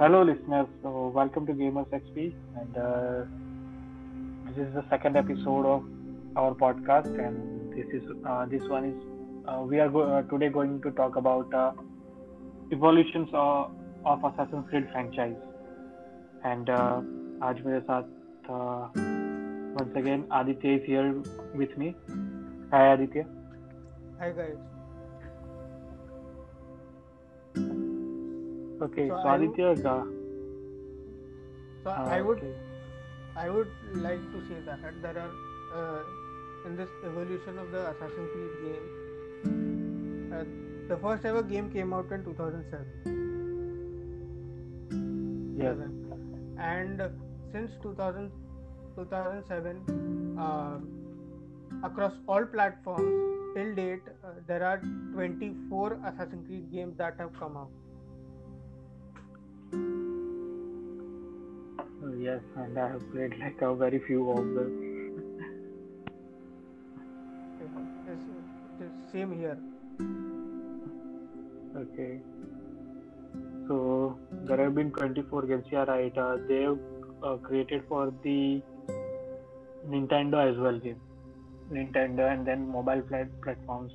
Hello, listeners. So, welcome to Gamers XP, and uh, this is the second episode of our podcast. And this is uh, this one is uh, we are go- uh, today going to talk about uh, evolutions of, of Assassin's Creed franchise. And uh, आज मेरे साथ uh, once again Aditya is here with me. Hi Aditya. Hi guys. Okay, So so, I Aditya. Uh, So uh, I would okay. I would like to say that there are uh, in this evolution of the Assassin's Creed game, uh, the first ever game came out in 2007. Yes. And since 2000, 2007, uh, across all platforms till date, uh, there are 24 Assassin's Creed games that have come out. Yes, and I have played like a very few of them. Same here. Okay. So there have been 24 games. Yeah, right. Uh, they have uh, created for the Nintendo as well game. Nintendo and then mobile plat- platforms,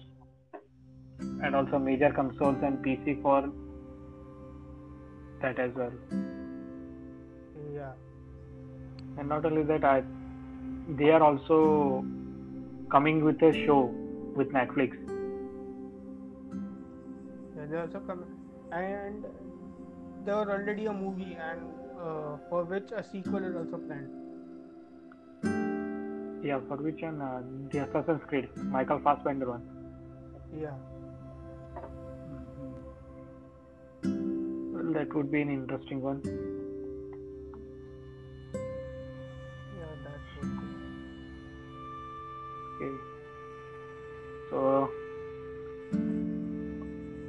and also major consoles and PC for that as well. And not only that, I, they are also coming with a show with Netflix. Yeah, they also come and there was already a movie and uh, for which a sequel is also planned. Yeah, for which and Uh, the Assassin's Creed, Michael Fassbender one. Yeah, Well, that would be an interesting one. Okay. So,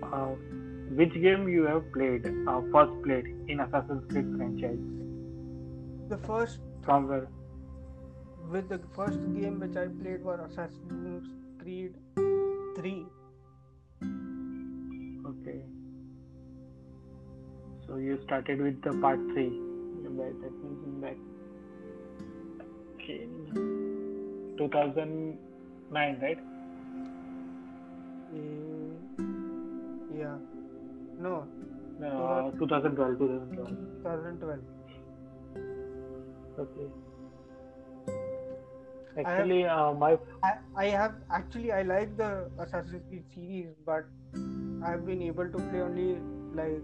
uh, which game you have played, uh, first played in Assassin's Creed franchise? The first From where? with the first game which I played was Assassin's Creed 3. Okay. So you started with the part three. That that means in back. Okay. 2009, right? Eh, Yeah, no, Uh, 2012, 2012. 2012. Okay. Actually, uh, my I, I have actually I like the Assassin's Creed series, but I've been able to play only like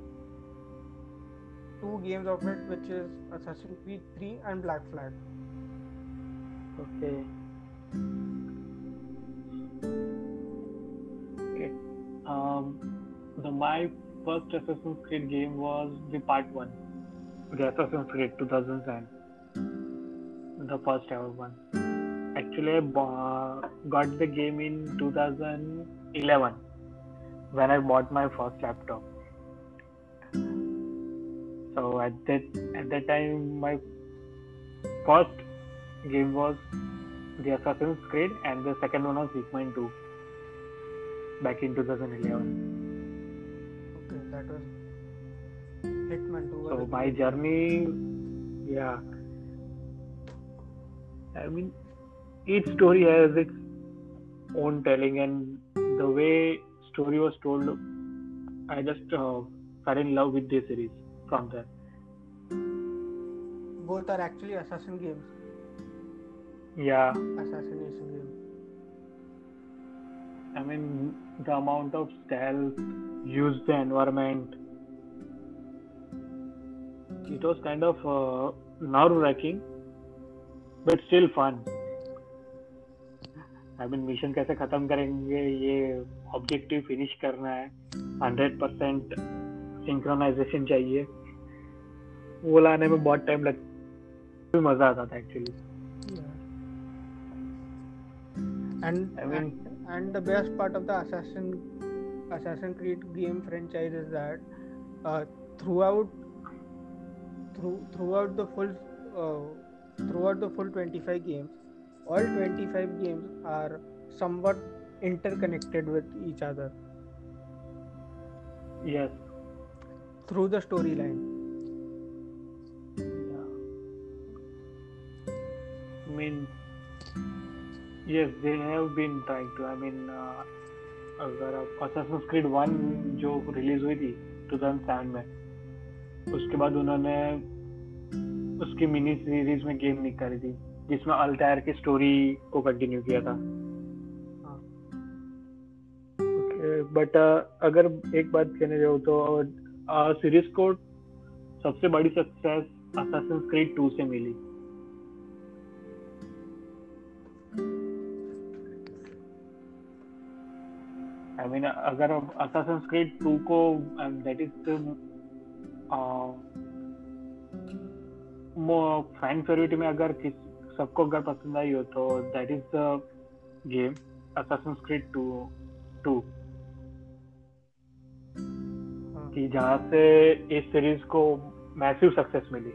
two games of it, which is Assassin's Creed 3 and Black Flag. okay. Okay. Um, the my first Assassin's Creed game was the part one, the Assassin's Creed 2010, the first ever one. Actually, I bo- got the game in 2011 when I bought my first laptop. So at that at that time, my first game was the Assassin's Creed, and the second one was Hitman 2 back in 2011. Okay, that was Hitman 2. So my journey, yeah. I mean, each story has its own telling, and the way story was told, I just uh, fell in love with this series from there. Both are actually assassin games, Yeah, assassination games. I mean, the amount of stealth, use the environment. It was kind of uh, nerve wracking, but still fun. I mean mission कैसे खत्म करेंगे ये objective finish करना है hundred percent synchronisation चाहिए वो लाने में बहुत टाइम लग भी मज़ा आता था actually. And I mean- and the best part of the Assassin Assassin's Creed game franchise is that uh, throughout through throughout the full uh, throughout the full 25 games, all 25 games are somewhat interconnected with each other Yes. through the storyline. They have been trying to. I mean, uh, अगर आप Assassin's Creed 1 जो release हुई थी 2007 में उसके बाद उन्होंने उसकी मिनी सीरीज़ में गेम निकाली थी जिसमें अल्टायर की स्टोरी को कंटिन्यू किया था। बट uh, अगर एक बात कहने जाओ तो सीरीज़ uh, को सबसे बड़ी सक्सेस असासिन क्रीड 2 से मिली। आई मीन अगर असासिन क्रीड 2 को दैट इज़ फ़ैन फेवरेट में अगर सबको अगर पसंद आई हो तो that is the game Assassin Creed 2 2 कि जहाँ से इस सीरीज़ को मैसिव सक्सेस मिली।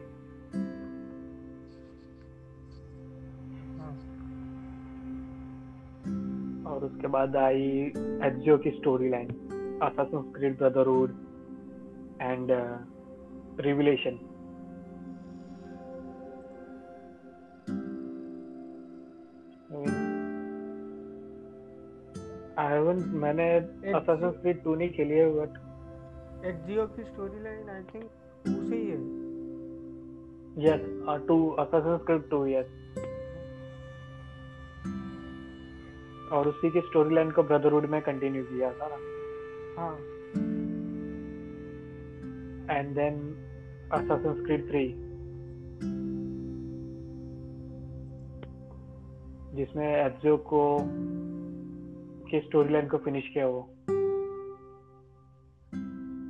और उसके बाद आई एचजीओ की story line Assassin Creed Brotherhood and Revelation I haven't मैंने असासिन क्रीड 2 नहीं खेली है बट एचजीओ की story line I think two से ही yes two Assassin's Creed two yes और उसी की स्टोरी लाइन को ब्रदरहुड में कंटिन्यू किया था। हाँ। And then Assassin's Creed three जिसमें एचजीओ को की स्टोरी लाइन को फिनिश किया वो।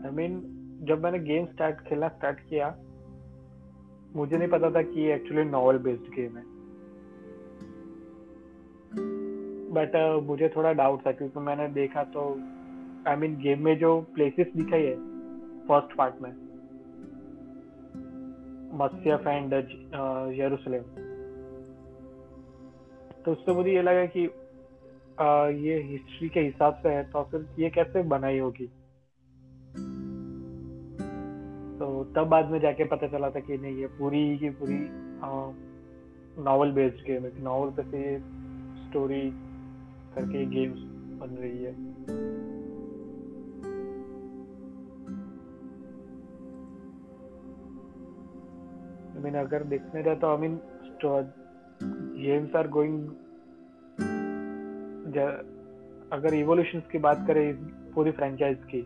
आई I मीन mean, जब मैंने गेम स्टार्ट खेलना स्टार्ट किया मुझे नहीं पता था कि ये एक्चुअली नॉवल बेस्ड गेम है। बट uh, मुझे थोड़ा डाउट था क्योंकि मैंने देखा तो आई मीन गेम में जो प्लेसेस दिखाई है फ़र्स्ट पार्ट में मस्यफ एंड यरूशलेम। तो उससे मुझे ये लगा कि uh, ये हिस्ट्री के हिसाब से है तो फिर ये कैसे बनाई होगी? तो तब बाद में जाके पता चला था कि नहीं ये पूरी की पूरी नॉवल बेस्ड गेम है। नॉवल पे से स्टोरी करके गेम्स बन रही है आई मीन अगर देखने जाए तो I mean games are going अगर इवोल्यूशन की बात करें पूरी फ्रेंचाइज की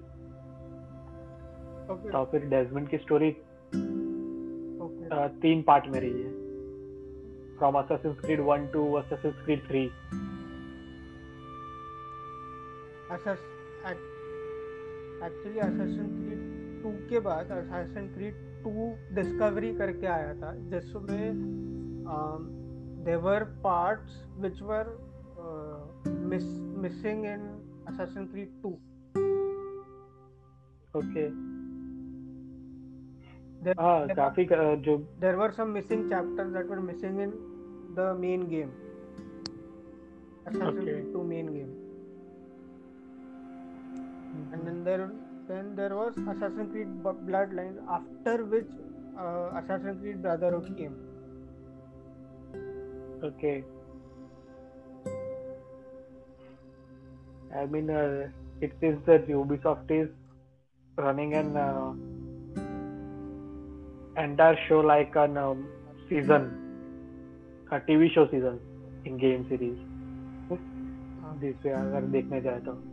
okay. तो फिर डेजमंड की स्टोरी okay. तीन पार्ट में रही है from Assassin's Creed 1 to Assassin's Creed 3 actually Assassin Creed 2 के बाद असेसिन क्रीड 2 डिस्कवरी करके आया था जिसमें there were parts which were missing in Assassin Creed 2 okay there, ah, there काफ़ी जो there were some missing chapters that were missing in the main game Assassin's okay. 2 main game mm-hmm. and then there then there was Assassin's Creed Bloodlines after which uh, Assassin's Creed Brotherhood came okay I mean uh, it is that Ubisoft is running an uh, entire show like an um, season, a TV show season in game series. जिससे अगर देखने जाए तो कि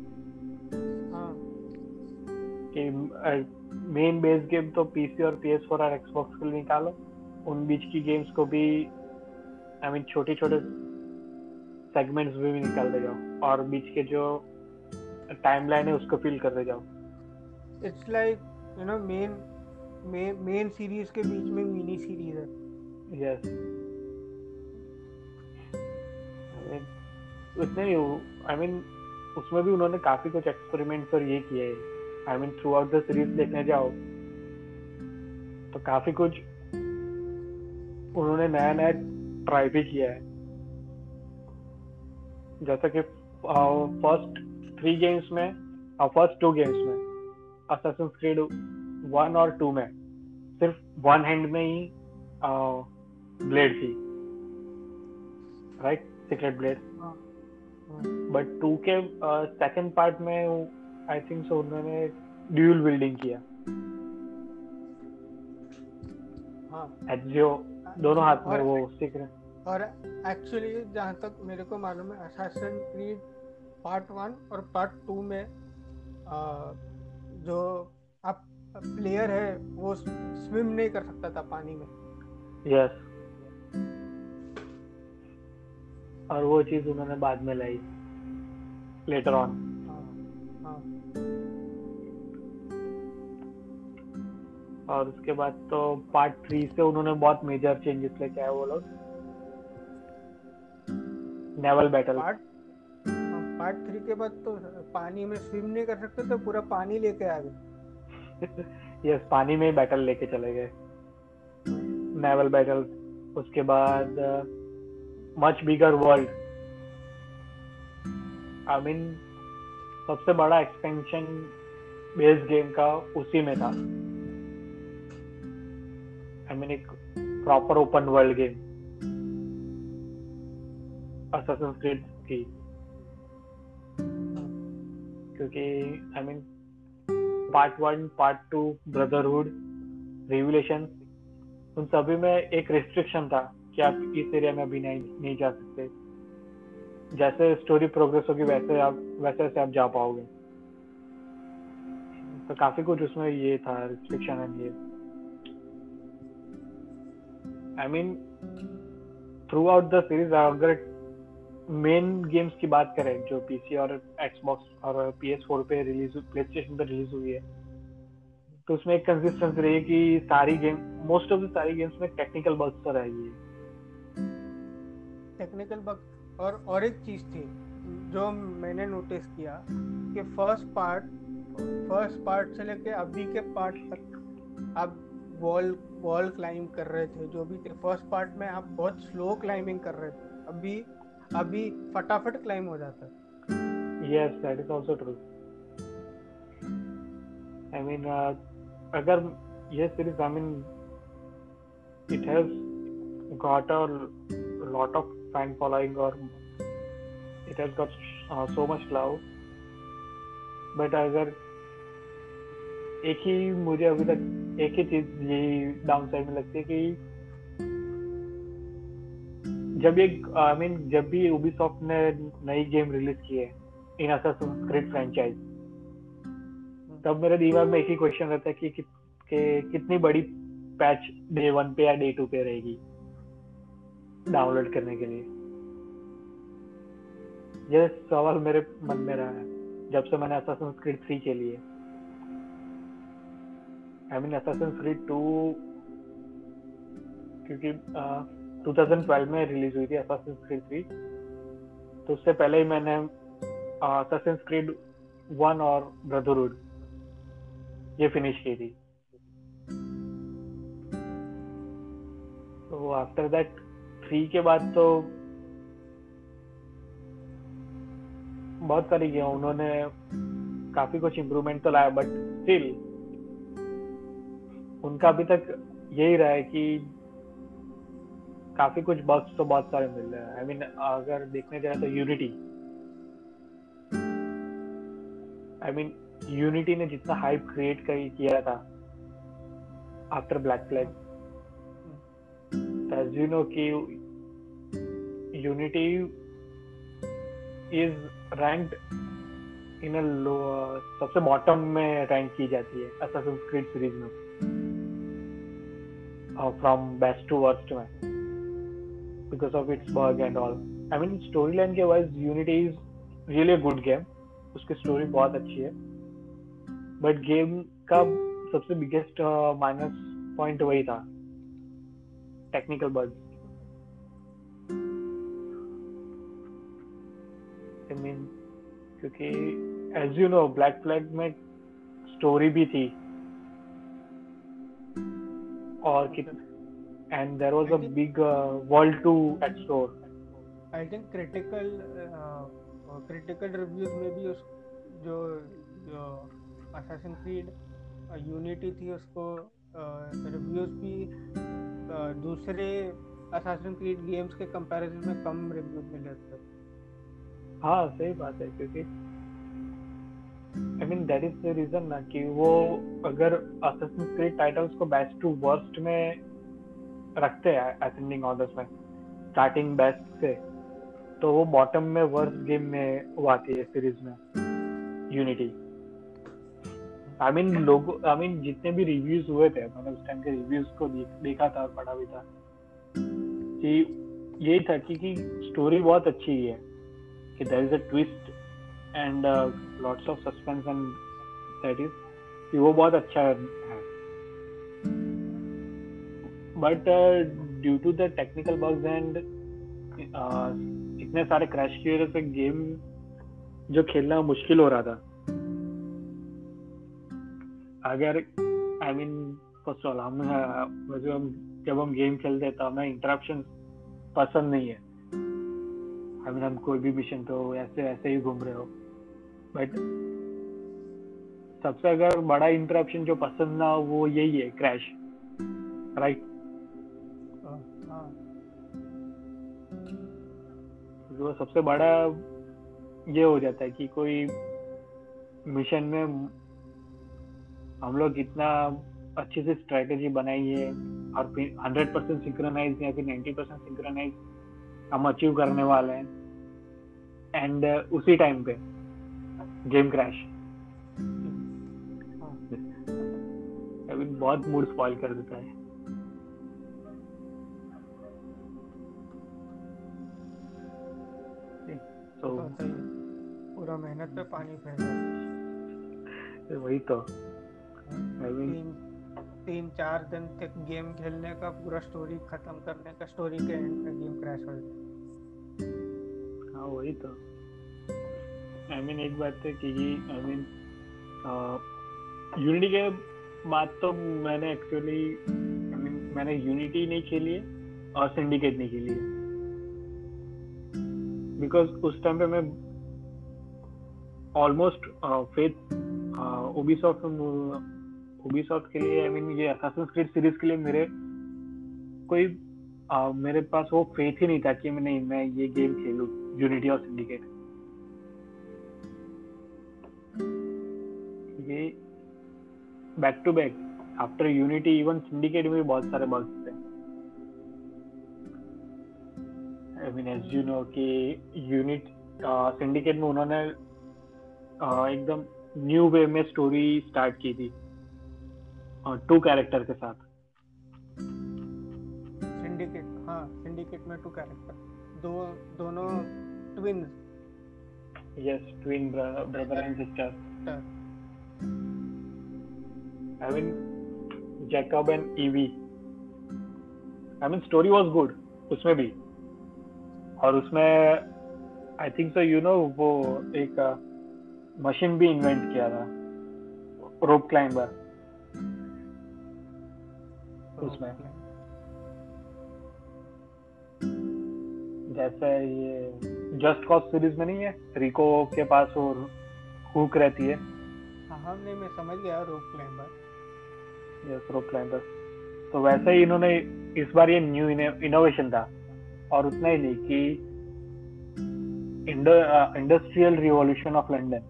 main base game तो PC और PS four और Xbox के लिए निकालो। उन बीच की गेम्स को भी आई मीन छोटे छोटे सेगमेंट्स भी, भी निकाल दे जाओ। और बीच के जो टाइमलाइन है उसको फिल कर दे जाओ it's like you know main main series के बीच में मिनी सीरीज़ है। यस उसने आई मीन उसमें भी उन्होंने काफ़ी कुछ एक्सपेरिमेंट्स और ये किए। I mean throughout the series देखने जाओ तो काफ़ी कुछ उन्होंने नया नया ट्राई भी किया है। जैसा कि फ़र्स्ट थ्री गेम्स में और फ़र्स्ट टू गेम्स में असेसिन्स क्रीड वन और टू में, सिर्फ़ वन हैंड में ही ब्लेड थी। Right secret blade but two के सेकंड पार्ट में आई थिंक सो उन्होंने ड्यूल बिल्डिंग किया। हाँ। एजियो दोनों हाथ में वो सीक्रेट और एक्चुअली जहाँ तक मेरे को मालूम है असैसिन क्रीड पार्ट वन और पार्ट टू में आ, जो आप प्लेयर है वो स्विम नहीं कर सकता था पानी में। यस और वो चीज़ उन्होंने बाद में लाई लेटर ऑन और उसके बाद तो पार्ट थ्री से उन्होंने बहुत मेजर चेंजेस लेके आए वो लोग. Naval battle part part three के बाद तो पानी में स्विम नहीं कर सकते तो पूरा पानी लेके आ गए। यस पानी में बैटल लेके चले गए. नेवल बैटल उसके बाद much bigger world I mean सबसे बड़ा एक्सपेंशन बेस गेम का उसी में था. आई मीन एक proper open world game Assassin's Creed की. क्योंकि I mean part one part two Brotherhood Revelation उन सभी में एक रिस्ट्रिक्शन था. कि आप इस एरिया में अभी नहीं नहीं जा सकते। जैसे स्टोरी प्रोग्रेस होगी, वैसे आप, वैसे वैसे आप जा पाओगे। तो काफ़ी कुछ उसमें ये था रिस्ट्रिक्शन एंड ये। I mean throughout the series अगर मेन गेम्स की बात करें, जो पीसी और एक्सबॉक्स और पी एस फोर पे रिलीज़ प्ले स्टेशन पर रिलीज़ हुई है तो उसमें एक कंसिस्टेंसी रही है कि सारी गेम मोस्ट ऑफ़ द सारी गेम्स में टेक्निकल बग्स तो रहेगी टेक्निकल बग और और एक चीज़ थी जो मैंने नोटिस किया कि फ़र्स्ट पार्ट फ़र्स्ट पार्ट से लेके अभी के पार्ट तक आप वॉल वॉल क्लाइंब कर रहे थे, जो भी थे। फ़र्स्ट पार्ट में आप बहुत स्लो क्लाइंबिंग कर रहे थे। अभी अभी फटाफट क्लाइंब हो जाता है। Yes that is also true I mean अगर ये series I mean it has got a lot of fan following और it has got so much love but अगर एक ही मुझे अभी तक एक ही चीज़ यही डाउन साइड में लगती है कि जब ये आई मीन जब भी Ubisoft ने नई गेम रिलीज़ की है इन Creed फ्रेंचाइज तब मेरे दिमाग में एक ही क्वेश्चन रहता है कि, कि, कि कितनी बड़ी पैच डे वन पे या डे टू पे रहेगी। डाउनलोड करने के लिए। ये सवाल मेरे मन में रहा है जब से मैंने Assassin's Creed 3 खेली है। आई मीन Assassin's Creed 2 क्योंकि uh, 2012 में रिलीज़ हुई थी Assassin's Creed 3 तो उससे पहले ही मैंने Assassin's Creed 1 और ब्रदरहुड ये फिनिश की थी। तो आफ्टर दैट थ्री के बाद तो बहुत सारी गेम उन्होंने काफ़ी कुछ इम्प्रूवमेंट तो लाया बट स्टिल उनका अभी तक यही रहा है कि काफ़ी कुछ बग्स तो बहुत सारे मिल रहे हैं। आई मीन अगर देखने जाए तो यूनिटी आई मीन यूनिटी ने जितना हाइप क्रिएट किया था आफ्टर ब्लैक फ्लैग know कि यूनिटी इज़ रैंक्ड इन सबसे बॉटम में रैंक की जाती है Assassin's Creed सीरीज़ में। फ्रॉम बेस्ट टू वर्स्ट में। Because of its bug and all I mean story line के wise Unity is really good game उसकी स्टोरी बहुत अच्छी है। बट गेम का सबसे बिगेस्ट माइनस पॉइंट वही था। टेक्निकल बग आई मीन क्योंकि as you know Black Flag में स्टोरी भी थी। और कि and there was a big world to explore I think critical critical reviews में भी उस जो जो असैसिन क्रीड यूनिटी थी उसको रिव्यूज़ भी uh, दूसरे असासिन क्रीड गेम्स के कंपैरिजन में कम रिव्यूज़ मिले थे। हाँ सही बात है क्योंकि I mean that is the reason ना कि वो अगर असेसिन क्रीड टाइटल्स को बेस्ट टू वर्स्ट में रखते हैं असेंडिंग ऑर्डर्स में स्टार्टिंग बेस्ट से तो वो बॉटम में वर्स्ट गेम में वो आती है सीरीज़ में यूनिटी आई मीन लोग आई मीन जितने भी रिव्यूज़ हुए थे मैंने उस टाइम के रिव्यूज़ को देखा था और पढ़ा भी था कि यही था कि, कि स्टोरी बहुत अच्छी है। कि there is a twist and lots of suspense and that is कि वो बहुत अच्छा है। But due to the technical bugs and इतने सारे क्रैश किए वजह से गेम जो खेलना मुश्किल हो रहा था। अगर आई मीन फ़र्स्ट ऑल हम हम जब हम गेम खेलते हैं तो हमें इंटरप्शन पसंद नहीं है। आई मीन हम कोई भी मिशन पे हो ऐसे ऐसे ही घूम रहे हो। बट सबसे अगर बड़ा इंटरप्शन जो पसंद ना हो वो यही है क्रैश राइट जो सबसे बड़ा ये हो जाता है कि कोई मिशन में हम लोग इतना अच्छे से स्ट्रेटेजी बनाई है और फिर हंड्रेड परसेंट सिंक्रोनाइज या फिर नाइन्टी परसेंट सिंक्रोनाइज हम अचीव करने वाले हैं। एंड uh, उसी टाइम पे गेम क्रैश बहुत मूड स्पॉइल कर देता है। तो पूरा मेहनत पे पानी फेंक वही तो। तीन तीन चार दिन तक गेम खेलने का पूरा स्टोरी खत्म करने का स्टोरी के एंड में गेम क्रैश हो जाए हाँ। वही तो। आई I मीन mean, एक बात है कि आई मीन यूनिटी के बाद तो मैंने एक्चुअली आई मीन मैंने यूनिटी नहीं खेली है और सिंडिकेट नहीं खेली है। बिकॉज़ उस टाइम पे मैं ऑलमोस्ट फेथ ओबीसॉफ्ट ओबीसॉफ्ट के लिए आई मीन ये असासिन क्रीड सीरीज़ के लिए मेरे कोई uh, मेरे पास वो फेथ ही नहीं था कि मैं नहीं मैं ये गेम खेलूं यूनिटी और सिंडिकेट ये back to back after Unity even Syndicate में भी बहुत सारे बग्स थे। I mean as you know कि यूनिट सिंडिकेट में उन्होंने एकदम न्यू वे में स्टोरी स्टार्ट की थी। टू कैरेक्टर के साथ। सिंडिकेट हाँ सिंडिकेट में टू कैरेक्टर दो दोनों twins yes twin brother and sister I mean Jacob and Evie I mean story was good उसमें भी। और उसमें I think so you know वो एक मशीन भी इन्वेंट किया था। रोप क्लाइंबर उसमें जैसे ये जस्ट कॉज सीरीज़ में नहीं है रिको के पास और हुक रहती है। हाँ नहीं मैं समझ गया rope climber yes rope climber तो वैसे ही इन्होंने इस बार ये न्यू इनोवेशन था। और उतना ही नहीं कि इंडस्ट्रियल रिवॉल्यूशन ऑफ़ लंदन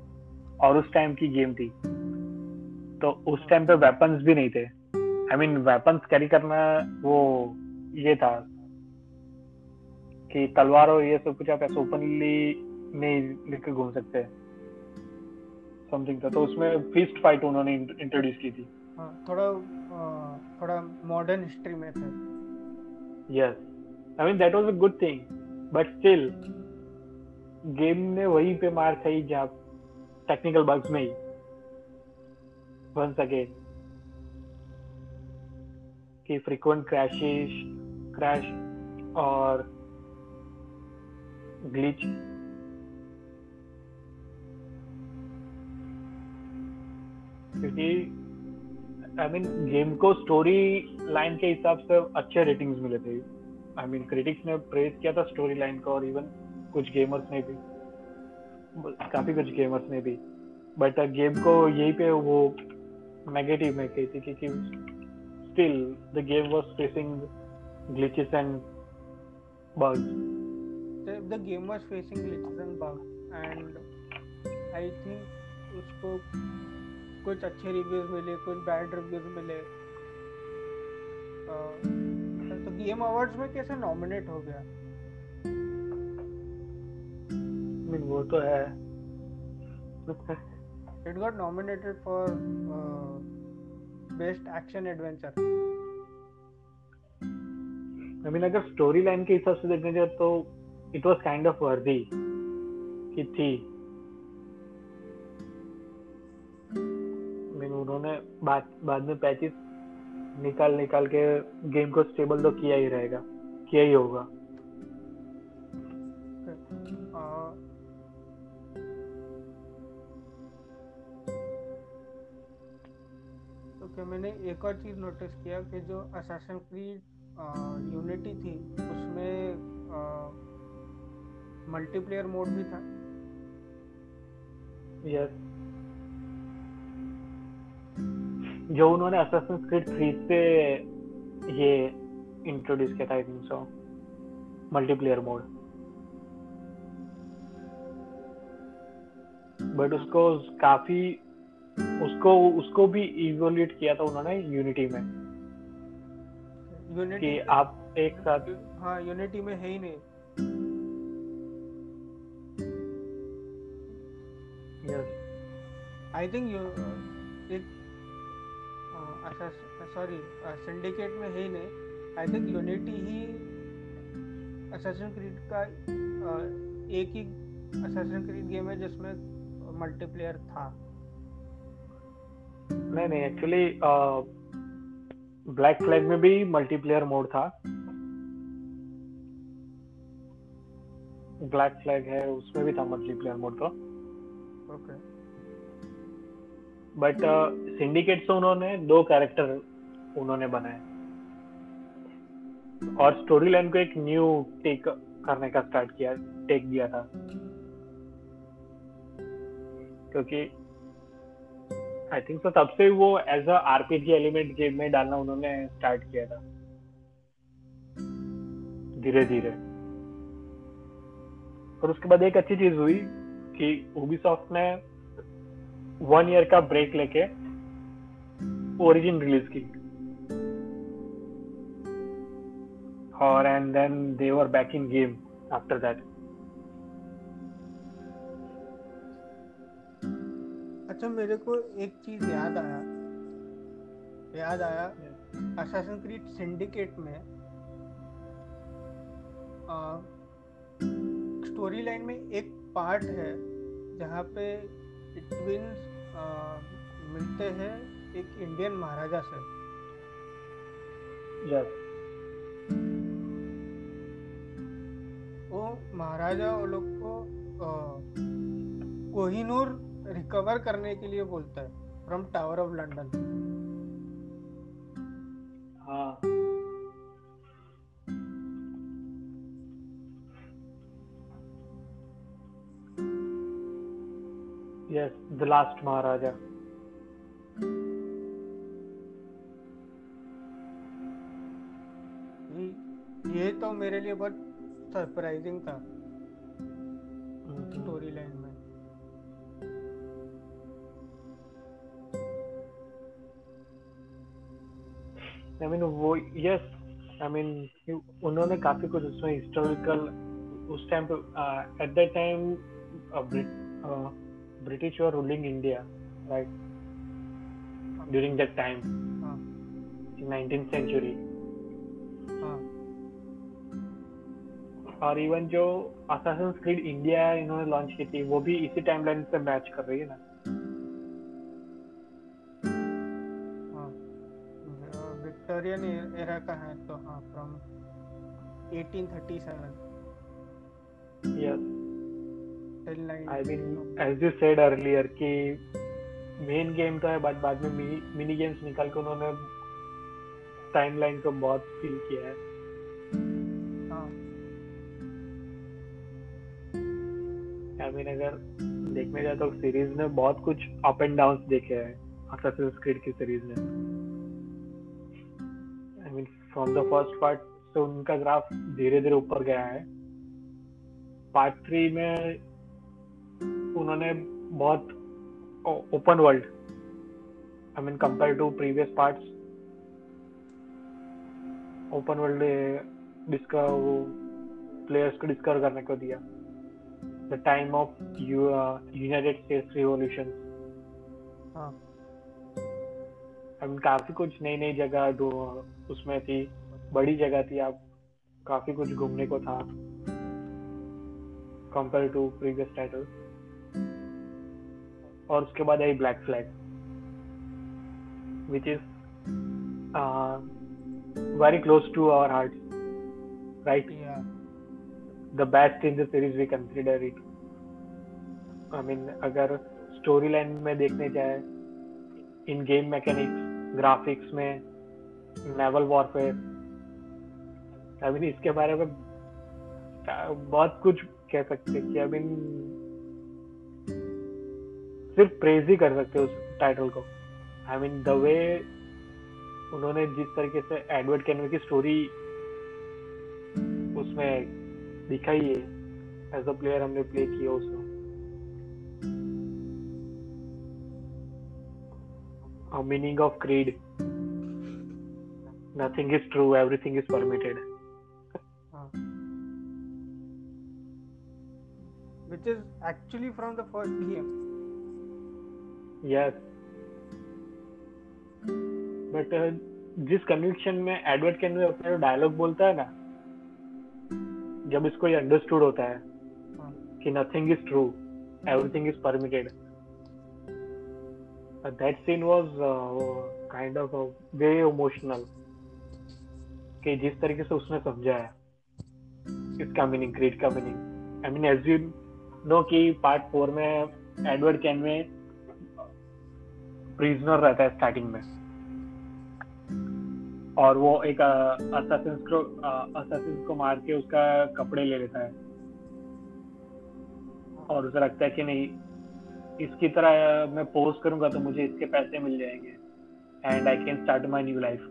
और उस टाइम की गेम थी। तो उस टाइम पे वेपन्स भी नहीं थे। आई मीन वेपन्स कैरी करना वो ये था कि तलवार और ये सब कुछ आप ऐसे ओपनली नहीं लेकर घूम सकते। समथिंग था तो उसमें फिस्ट फाइट उन्होंने इंट्रोड्यूस की थी। हाँ, थोड़ा थोड़ा मॉडर्न हिस्ट्री में था। Yes I mean that was a good thing but still game ने वहीं पे मार खाई जहाँ टेक्निकल बग्स में ही। वंस अगेन कि फ्रीक्वेंट क्रैशेस क्रैश और ग्लिच क्योंकि आई मीन गेम को स्टोरी लाइन के हिसाब से अच्छे रेटिंग्स मिले थे। आई मीन क्रिटिक्स ने प्रेज किया था स्टोरी लाइन को और इवन कुछ गेमर्स ने भी। काफ़ी कुछ गेमर्स ने भी। बट गेम को यही पे वो नेगेटिव में कही थी क्योंकि still the game was facing glitches and bugs. The, the game was facing glitches and bugs and I think उसको कुछ अच्छे रिव्यूज़ मिले कुछ बैड रिव्यूज़ मिले अ, तो गेम अवार्ड्स में कैसे नॉमिनेट हो गया mean, वो तो है It got nominated for Best Action Adventure. I mean अगर स्टोरी लाइन के हिसाब से देखने जाए तो इट वाज काइंड ऑफ़ वर्दी कि थी mean, उन्होंने बाद बाद में पैचेस निकाल निकाल के गेम को स्टेबल तो किया ही रहेगा किया ही होगा तो क्या मैंने एक और चीज़ नोटिस किया कि जो असैसन क्रीड यूनिटी थी, उसमें मल्टीप्लेयर मोड भी था। यस जो उन्होंने असेसिन क्रीड 3 से ये इंट्रोड्यूस किया था I think so multiplayer mode but उसको काफ़ी उसको उसको भी इवोल्यूट किया था उन्होंने यूनिटी में यूनिटी कि आप एक साथ हाँ यूनिटी में है ही नहीं। यस आई थिंक यू एक सॉरी सिंडिकेट में है ही नहीं। आई थिंक यूनिटी ही असैसिन क्रीड का uh, एक ही असैसिन क्रीड गेम है जिसमें मल्टीप्लेयर था। नहीं नहीं एक्चुअली ब्लैक फ्लैग में भी मल्टीप्लेयर मोड था। ब्लैक फ्लैग है उसमें भी था मल्टीप्लेयर मोड तो। ओके बट सिंडिकेट से उन्होंने दो कैरेक्टर उन्होंने बनाए। और स्टोरी लाइन को एक न्यू टेक करने का स्टार्ट किया टेक दिया था। क्योंकि आई थिंक सो तब से वो as a RPG element game में डालना उन्होंने स्टार्ट किया था। धीरे धीरे। और उसके बाद एक अच्छी चीज़ हुई कि उबीसॉफ्ट ने वन ईयर का ब्रेक लेके ओरिजिन रिलीज़ की। और and then they were back in game after that अच्छा मेरे को एक चीज़ याद आया याद आया असैसिन क्रीड सिंडिकेट में स्टोरी लाइन में एक पार्ट है जहाँ पे ट्विंस मिलते हैं एक इंडियन महाराजा से। यस वो महाराजा वो लोग को कोहिनूर रिकवर करने के लिए बोलता है फ्रॉम टावर ऑफ़ लंदन हाँ। यस द लास्ट महाराजा ये तो मेरे लिए बहुत सरप्राइजिंग था। मीन वो यस आई मीन उन्होंने काफ़ी कुछ उसमें हिस्टोरिकल उस टाइम पे at that time British were ruling India right during that time nineteen century और इवन जो असासिन क्रीड इंडिया इन्होंने लॉन्च की थी वो भी इसी टाइमलाइन से मैच कर रही है ना? विक्टोरियन एरा का है? तो हाँ from 1837 yes I mean as you said earlier कि मेन गेम तो है बट बाद में मिनी गेम्स निकाल के उन्होंने टाइमलाइन को बहुत फिल किया है। हाँ। आई मीन अगर देखने जाए तो सीरीज़ में बहुत कुछ अप एंड डाउन देखे हैं असासिन क्रीड की सीरीज़ में I mean from the first part से उनका ग्राफ धीरे धीरे ऊपर गया है। पार्ट थ्री में उन्होंने बहुत open world I mean compare to previous parts open world discover वो प्लेयर्स को डिस्कवर करने को दिया। The time of United States revolution हाँ। काफ़ी कुछ नई नई जगह दो उसमें थी बड़ी जगह थी आप काफ़ी कुछ घूमने को था। कंपेयर टू प्रीवियस टाइटल और उसके बाद आई Black Flag which is very close to our heart right yeah. The best in the series we consider it I mean अगर स्टोरी लाइन में देखने जाए इन गेम मैकेनिक्स ग्राफिक्स में नेवल वॉरफेयर आई मीन इसके बारे में बहुत कुछ कह सकते हैं कि आई मीन सिर्फ़ प्रेज ही कर सकते उस टाइटल को। आई मीन द वे उन्होंने जिस तरीके से एडवर्ड कैनवे की स्टोरी उसमें दिखाई है एज अ प्लेयर हमने प्ले किया, उसमें। A meaning of creed nothing is true everything is permitted हाँ. which is actually from the first game yes but जिस कन्विक्शन में एडवर्ड कैनवे अपना डायलॉग बोलता है ना जब इसको ये अंडरस्टूड होता है हाँ. कि nothing is true everything is permitted that scene was kind of way emotional कि जिस तरीके से उसने समझाया इसका मीनिंग क्रीड का meaning I mean as you know कि पार्ट फोर में एडवर्ड कैनवे प्रिजनर रहता है स्टार्टिंग में. और वो एक असासिन को असासिन को मार के उसका कपड़े ले लेता है. और उसे लगता है कि नहीं इसकी तरह मैं पोस्ट करूँगा तो मुझे इसके पैसे मिल जाएँगे। And I can start my new life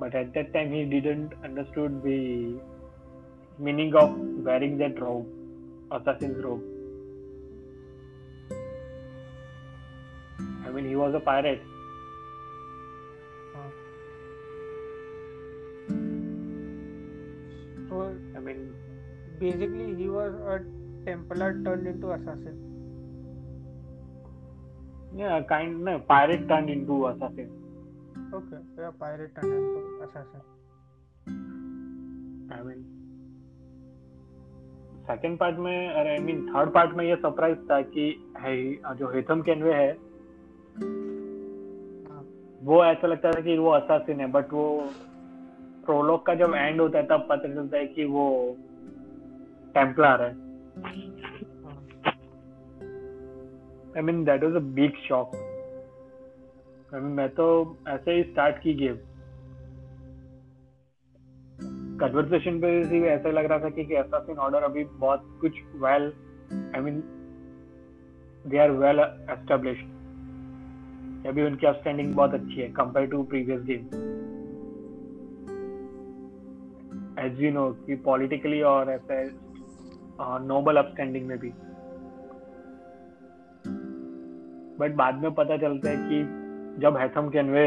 but at that time he didn't understood the meaning of wearing that robe assassin robe I mean he was a pirate I mean, basically he was a templar turned into assassin yeah kind no pirate turned into assassin okay yeah pirate turned into assassin i mean second part में अरे I mean third part में ये surprise था कि है जो हेथम Kenway है हाँ. वो ऐसा लगता था कि वो असासिन है बट वो प्रोलॉग का जब एंड होता है तब पता चलता है कि वो टेम्पलर है हाँ. I mean that was a big shock I mean मैं तो ऐसे ही स्टार्ट की गेम कन्वर्सेशन पे भी ऐसा लग रहा था कि असासिन ऑर्डर अभी बहुत कुछ well I mean they are well established अभी उनकी अपस्टैंडिंग बहुत अच्छी है compare to previous game as you know कि पॉलिटिकली और ऐसे नोबल अपस्टैंडिंग में भी। बट बाद में पता चलता है कि जब हैथम कैनवे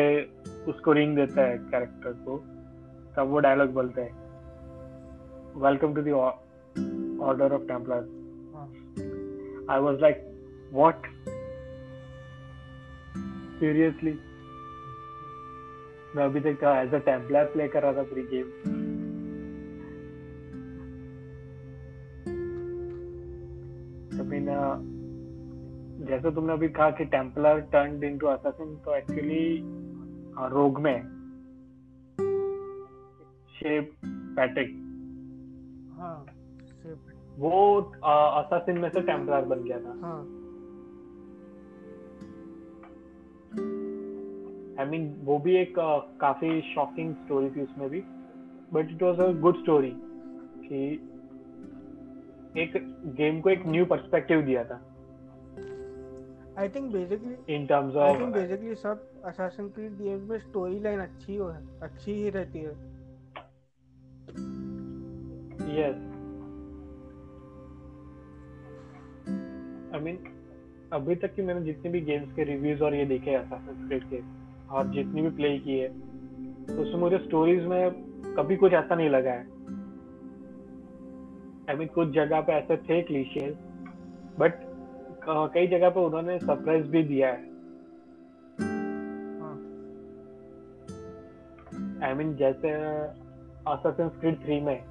उसको रिंग देता है कैरेक्टर को तब वो डायलॉग बोलता है welcome to the Order of Templar हाँ. I was like what seriously मैं अभी तक एज अ टेम्पलर प्ले कर रहा था पूरी गेम जैसे तुमने अभी कहा कि टेम्पलर टर्न इनटू असासिन तो एक्चुअली रोग में शेप पैट्रिक हाँ वो असासिन में से टेम्पलर बन गया था। हाँ। आई मीन वो भी एक uh, काफ़ी शॉकिंग स्टोरी थी उसमें भी but it was a good story कि एक गेम को एक न्यू पर्सपेक्टिव दिया था। I think basically in terms I think basically सब असासिन क्रीड गेम्स में स्टोरी लाइन अच्छी हो अच्छी ही रहती है। Yes. I mean अभी तक की मैंने जितने भी गेम्स के रिव्यूज़ और ये देखे Assassin's Creed के और जितनी भी प्ले की है तो उसमें मुझे स्टोरीज में कभी कुछ ऐसा नहीं लगा है। आई मीन कुछ जगह पे ऐसे थे क्लीशेज बट कई जगह पे उन्होंने सरप्राइज़ भी दिया है। हाँ। आई मीन जैसे Assassin's Creed 3 में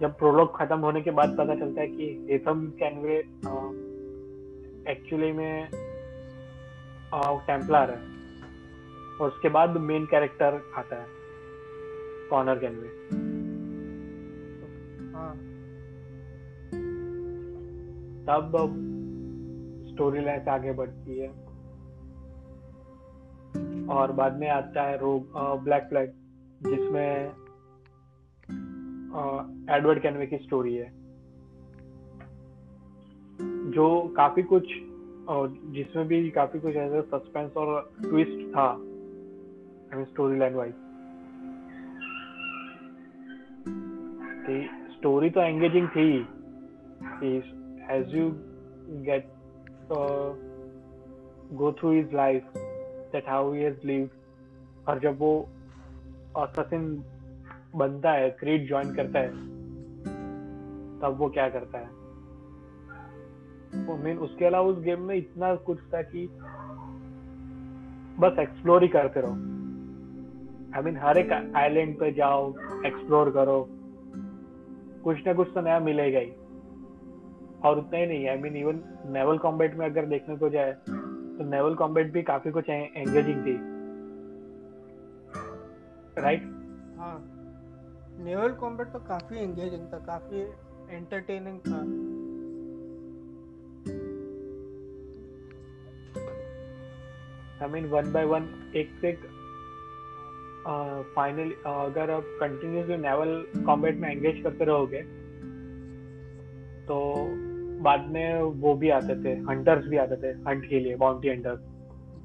जब प्रोलॉग खत्म होने के बाद पता चलता है कि हेथम कैनवे एक्चुअली में टेम्पलर है। और उसके बाद मेन कैरेक्टर आता है कॉनर कैनवे हाँ। तब स्टोरी लाइन आगे बढ़ती है। और बाद में आता है रोग ब्लैक फ्लैग जिसमें एडवर्ड कैनवे की स्टोरी है। जो काफ़ी कुछ जिसमें भी काफ़ी कुछ ऐसा सस्पेंस और ट्विस्ट था स्टोरी लाइन वाइज स्टोरी तो एंगेजिंग थी as you get go through his life, that how he और जब वो assassin बनता है क्रीड ज्वाइन करता है, तब वो क्या करता है? मीन उसके अलावा उस गेम में इतना कुछ था कि बस एक्सप्लोर ही करते रहो। आई मीन हर एक आइलैंड पे जाओ एक्सप्लोर करो। कुछ ना कुछ तो नया मिलेगा ही। और उतना ही नहीं I mean even naval combat में अगर देखने को जाए तो नेवल कॉम्बैट भी काफ़ी कुछ एंगेजिंग थी। राइट हाँ। नेवल कॉम्बैट तो काफ़ी एंगेजिंग था काफ़ी एंटरटेनिंग था। I mean one by one एक से एक फाइनल अगर आप कंटिन्यूसली नेवल कॉम्बैट में एंगेज करते रहोगे तो बाद में वो भी आते थे हंटर्स भी आते थे हंट के लिए बाउंटी हंटर्स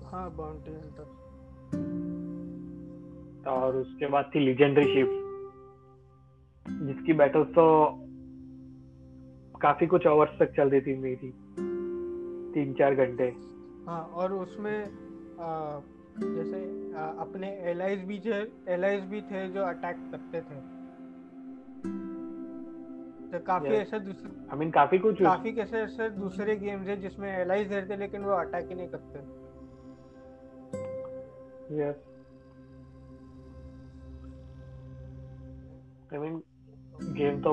हाँ बाउंटी हंटर और उसके बाद थी लिजेंडरी शिप जिसकी बैटल तो काफ़ी कुछ आवर्स तक चल रही थी मेरी तीन चार घंटे। हाँ और उसमें आ, जैसे आ, अपने एलाइज भी जो एलाइज भी थे जो अटैक करते थे। तो काफ़ी. ऐसे दूसरे आई मीन काफ़ी कुछ काफ़ी कैसे ऐसे दूसरे गेम्स है जिसमें एलाइज रहते लेकिन वो अटैक ही नहीं करते। यस आई मीन गेम तो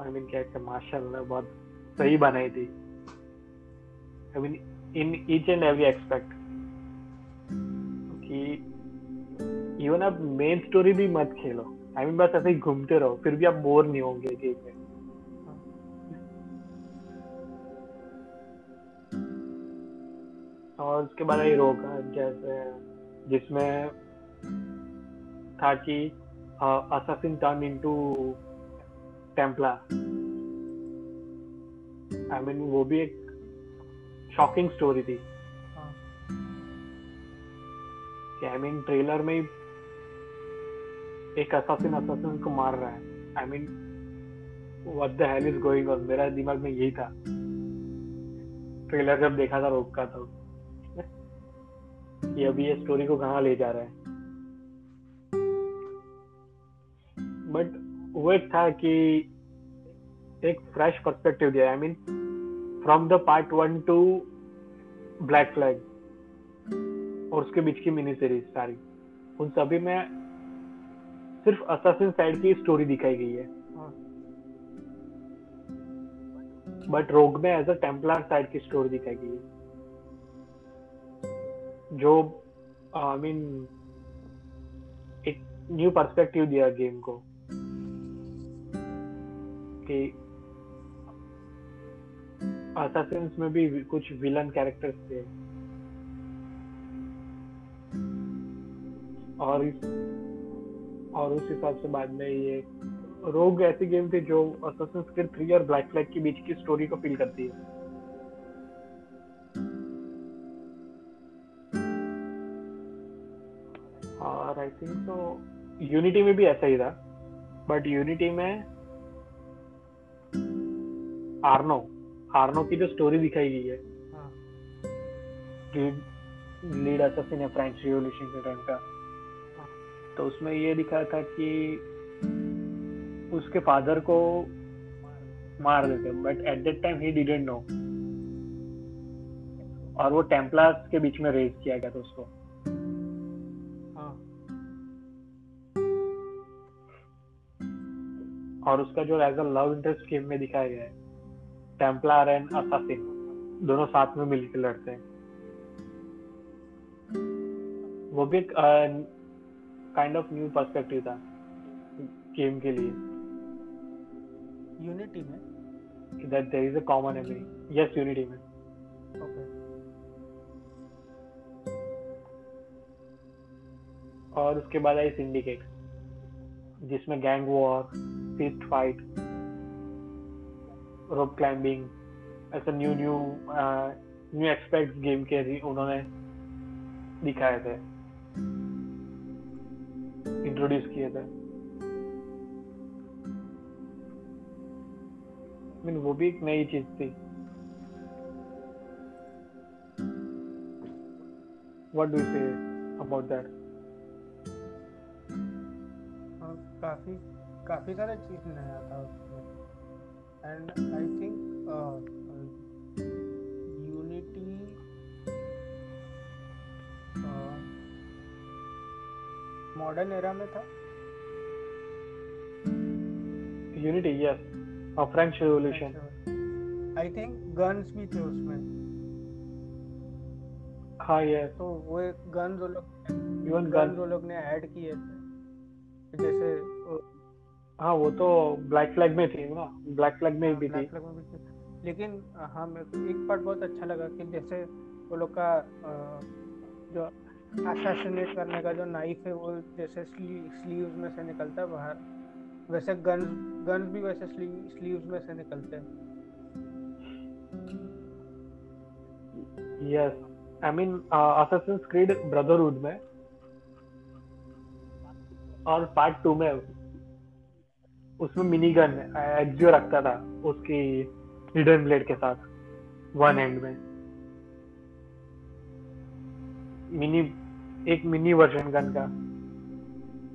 आई मीन क्या कहते माशाल्लाह बहुत सही बनाई थी। I mean in each and every expect कि इवन आप मेन स्टोरी भी मत खेलो। आई मीन बस ऐसे ही घूमते रहो फिर भी आप बोर नहीं होंगे गेम में और उसके बाद ये रोका जैसे जिसमें था कि assassin turn into Templar I mean वो भी एक शॉकिंग स्टोरी थी। आई मीन ट्रेलर में ही एक असासिन असासिन को मार रहा है। I mean what the hell is going on मेरा दिमाग में यही था। ट्रेलर जब देखा था, रोक का तो कि अभी ये स्टोरी को कहाँ ले जा रहा है। बट वो एक था कि एक फ्रेश पर्सपेक्टिव दिया। I mean from the part one to Black Flag और उसके बीच की मिनी सीरीज़ सारी। उन सभी में सिर्फ़ असासिन साइड की स्टोरी दिखाई गई है। बट रोग में एज अ टेम्पलर साइड की स्टोरी दिखाई गई है। जो आई मीन एक न्यू पर्सपेक्टिव दिया गेम को। कि असासिन्स में भी कुछ विलन कैरेक्टर्स थे। और और उस हिसाब से बाद में ये रोग ऐसी गेम थी जो असेसिन क्रीड 3 और ब्लैक फ्लैग के बीच की स्टोरी को फील करती है। और आई थिंक तो यूनिटी में भी ऐसा ही था बट यूनिटी में आर्नो आर्नो की जो स्टोरी दिखाई गई है। लीड लीड असेसिन है फ्रेंच रिवॉल्यूशन के टाइम का। तो उसमें ये दिखा था कि उसके फादर को मार देते but at that time he didn't know और वो टेम्पलार्स के बीच में रेज किया गया था उसको। हाँ। और उसका जो as a love interest game में दिखाया गया है टेम्पलार एंड असासिन दोनों साथ में मिलकर लड़ते हैं। वो भी एक काइंड ऑफ़ न्यू पर्सपेक्टिव था गेम के लिए। यूनिटी में? That there is a common enemy. Yes unity में। ओके और उसके बाद आई सिंडिकेट जिसमें gang war fist fight rope climbing ऐसा new new new expect game के उन्होंने दिखाए थे। इंट्रोड्यूस किए थे। वो भी एक नई चीज़ थी। You say about that? हाँ, काफ़ी काफ़ी सारा चीज़ नया था उसमें। And I think modern era में था। Unity yes. A french revolution. I think guns भी थे उसमें। हाँ yes. तो वो गन्स वो लोग Even गन्स वो लोग ने ऐड किए थे। जैसे हाँ वो तो ब्लैक फ्लैग में थी ना? ब्लैक फ्लैग में भी थी। Black Flag में भी थी। लेकिन हाँ मेरे को एक पार्ट बहुत अच्छा लगा कि जैसे वो लोग का जो असैसिनेट करने का जो नाइफ है, वो जैसे स्लीव्स में से निकलता है बाहर, वैसे गन्स गन्स भी वैसे स्लीव्स में से निकलते हैं। Yes I mean Assassin's Creed Brotherhood में, और पार्ट टू में, उसमें मिनी गन एक्सियो रखता था, उसकी हिडन ब्लेड के साथ वन एंड में। मिनी एक मिनी वर्जन गन का।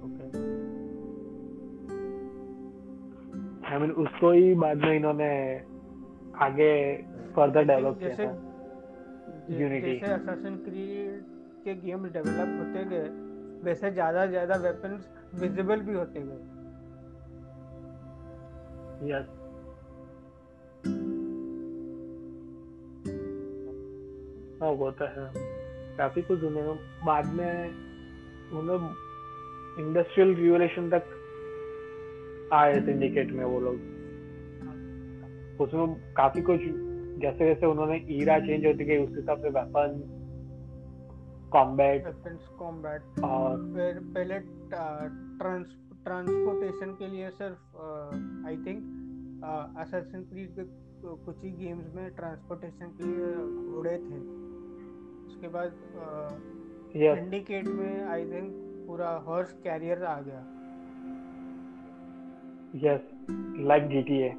ओके आई मीन उसको ही बाद में इन्होंने आगे फर्दर डेवलप किया था। Unity. जैसे असैसिन क्रीड के गेम्स डेवलप होते गए वैसे ज़्यादा ज़्यादा वेपन्स विजिबल भी होते गए। यस हाँ वो तो है। काफ़ी कुछ उन्होंने बाद में उन्होंने इंडस्ट्रियल रिवोल्यूशन तक आए सिंडिकेट में वो लोग। उसमें काफ़ी कुछ जैसे जैसे उन्होंने ईरा चेंज होती गई उस हिसाब से वेपन कॉम्बैट वेपन्स कॉम्बैट और फिर पहले ट्रांस ट्रांसपोर्टेशन के लिए सिर्फ़ आई थिंक असैसिन क्रीड के कुछ ही गेम्स में ट्रांसपोर्टेशन के लिए घोड़े थे। उसके बाद सिंडिकेट में आई थिंक पूरा हॉर्स कैरियर आ गया। यस लाइक जीटीए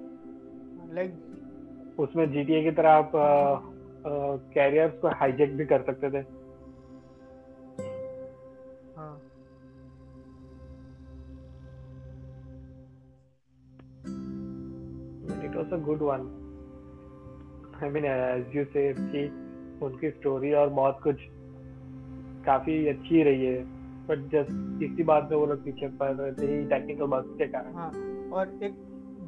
लाइक उसमें जीटीए की तरह आप कैरियर्स को हाईजेक भी कर सकते थे। हाँ। It was a good one I mean as you say कि उनकी स्टोरी और बहुत कुछ काफ़ी अच्छी रही है। बट जस्ट इसी बात में वो लोग पीछे पड़ रहे थे टेक्निकल बग्स के कारण। हाँ और एक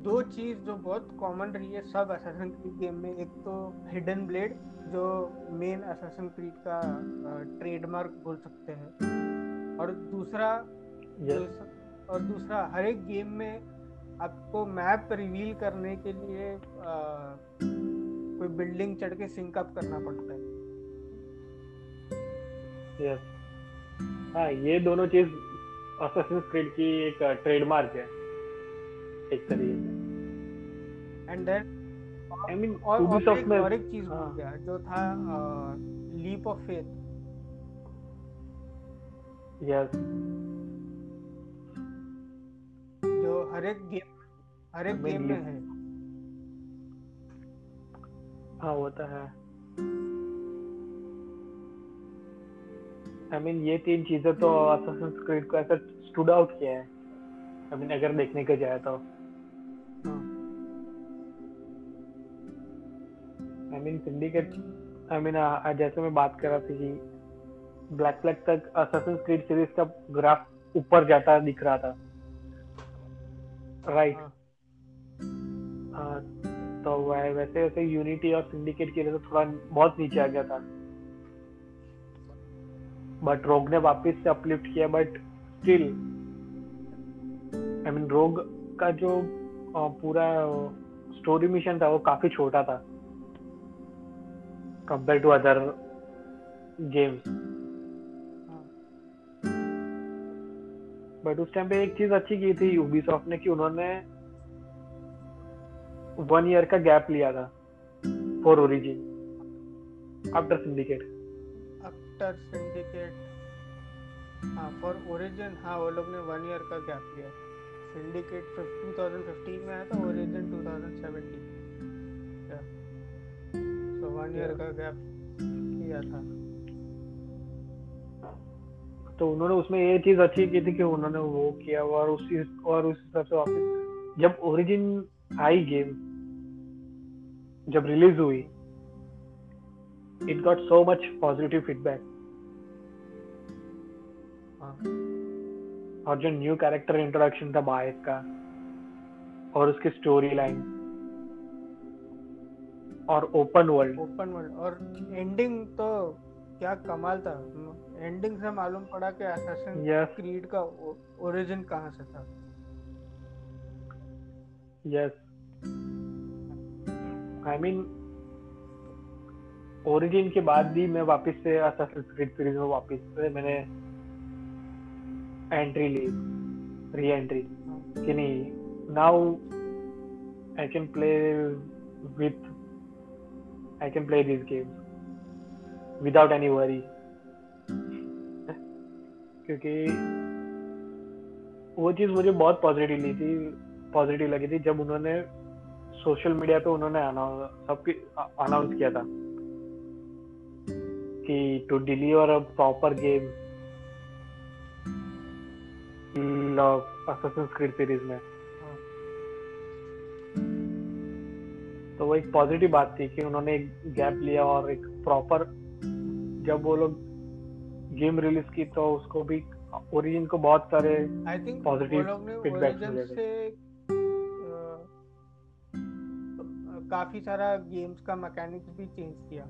दो चीज़ जो बहुत कॉमन रही है सब असैसिन क्रीड गेम में एक तो हिडन ब्लेड जो मेन असैसिन क्रीड का ट्रेडमार्क बोल सकते हैं। और दूसरा दूस- और दूसरा हर एक गेम में आपको मैप रिवील करने के लिए आ, कोई बिल्डिंग चढ़ के सिंक अप करना पड़ता है। यस हाँ ये दोनों चीज़ असेसिन क्रीड की एक ट्रेडमार्क है। एक तरीके एंड देन आई मीन और Ubisoft में और एक चीज़ हो। हाँ। गया जो था लीप ऑफ़ फेथ यस जो हर एक गेम हर एक गेम में है। हाँ वो तो है। आई I मीन mean, ये तीन चीज़ें तो Assassin's Creed को ऐसा स्टूड आउट किया है। आई I मीन mean, अगर देखने को जाए तो। I mean Syndicate I mean जैसे मैं बात कर रहा था कि ब्लैक फ्लैग तक Assassin's Creed सीरीज़ का ग्राफ ऊपर जाता दिख रहा था। राइट हाँ। हाँ तो वै- वैसे वैसे यूनिटी और सिंडिकेट के लिए तो थोड़ा बहुत नीचे आ गया था। बट रोग ने वापस से अपलिफ्ट किया बट स्टिल आई मीन रोग का जो पूरा स्टोरी मिशन था वो काफ़ी छोटा था। कंपेयर टू अदर गेम्स हाँ। बट उस टाइम पे एक चीज़ अच्छी की थी यूबीसॉफ्ट ने कि उन्होंने वन ईयर का गैप लिया था for Origin after Syndicate after Syndicate हाँ फॉर ओरिजिन हाँ वो लोग ने वन ईयर का गैप लिया। सिंडिकेट 2015 में आया था ओरिजिन 2017 सो वन ईयर का गैप किया था। तो उन्होंने उसमें ये चीज़ अच्छी की थी कि उन्होंने वो किया और उसी और उस हिसाब से वापस। जब ओरिजिन आई गेम जब रिलीज़ हुई it got so much positive feedback और जो न्यू कैरेक्टर इंट्रोडक्शन था बायस का और उसकी स्टोरी लाइन और ओपन वर्ल्ड ओपन वर्ल्ड और एंडिंग तो क्या कमाल था। एंडिंग से मालूम पड़ा कि असैसिन यस क्रीड का ओरिजिन कहाँ से था। यस आई मीन ओरिजिन के बाद भी मैं वापस से सीरीज़ में वापस से मैंने एंट्री ली री एंट्री कि नहीं now I can play with I can play this games without any worry क्योंकि वो चीज़ मुझे बहुत पॉजिटिव ली थी पॉजिटिव लगी थी जब उन्होंने सोशल मीडिया पे उन्होंने सबकी अनाउंस किया था कि to deliver a proper game series में। तो वो एक पॉजिटिव बात थी कि उन्होंने एक गैप लिया और एक प्रॉपर जब वो लोग गेम रिलीज़ की तो उसको भी ओरिजिन को बहुत सारे पॉजिटिव ओरिजिन मिले काफ़ी सारा गेम्स का मैकेनिक्स भी चेंज किया।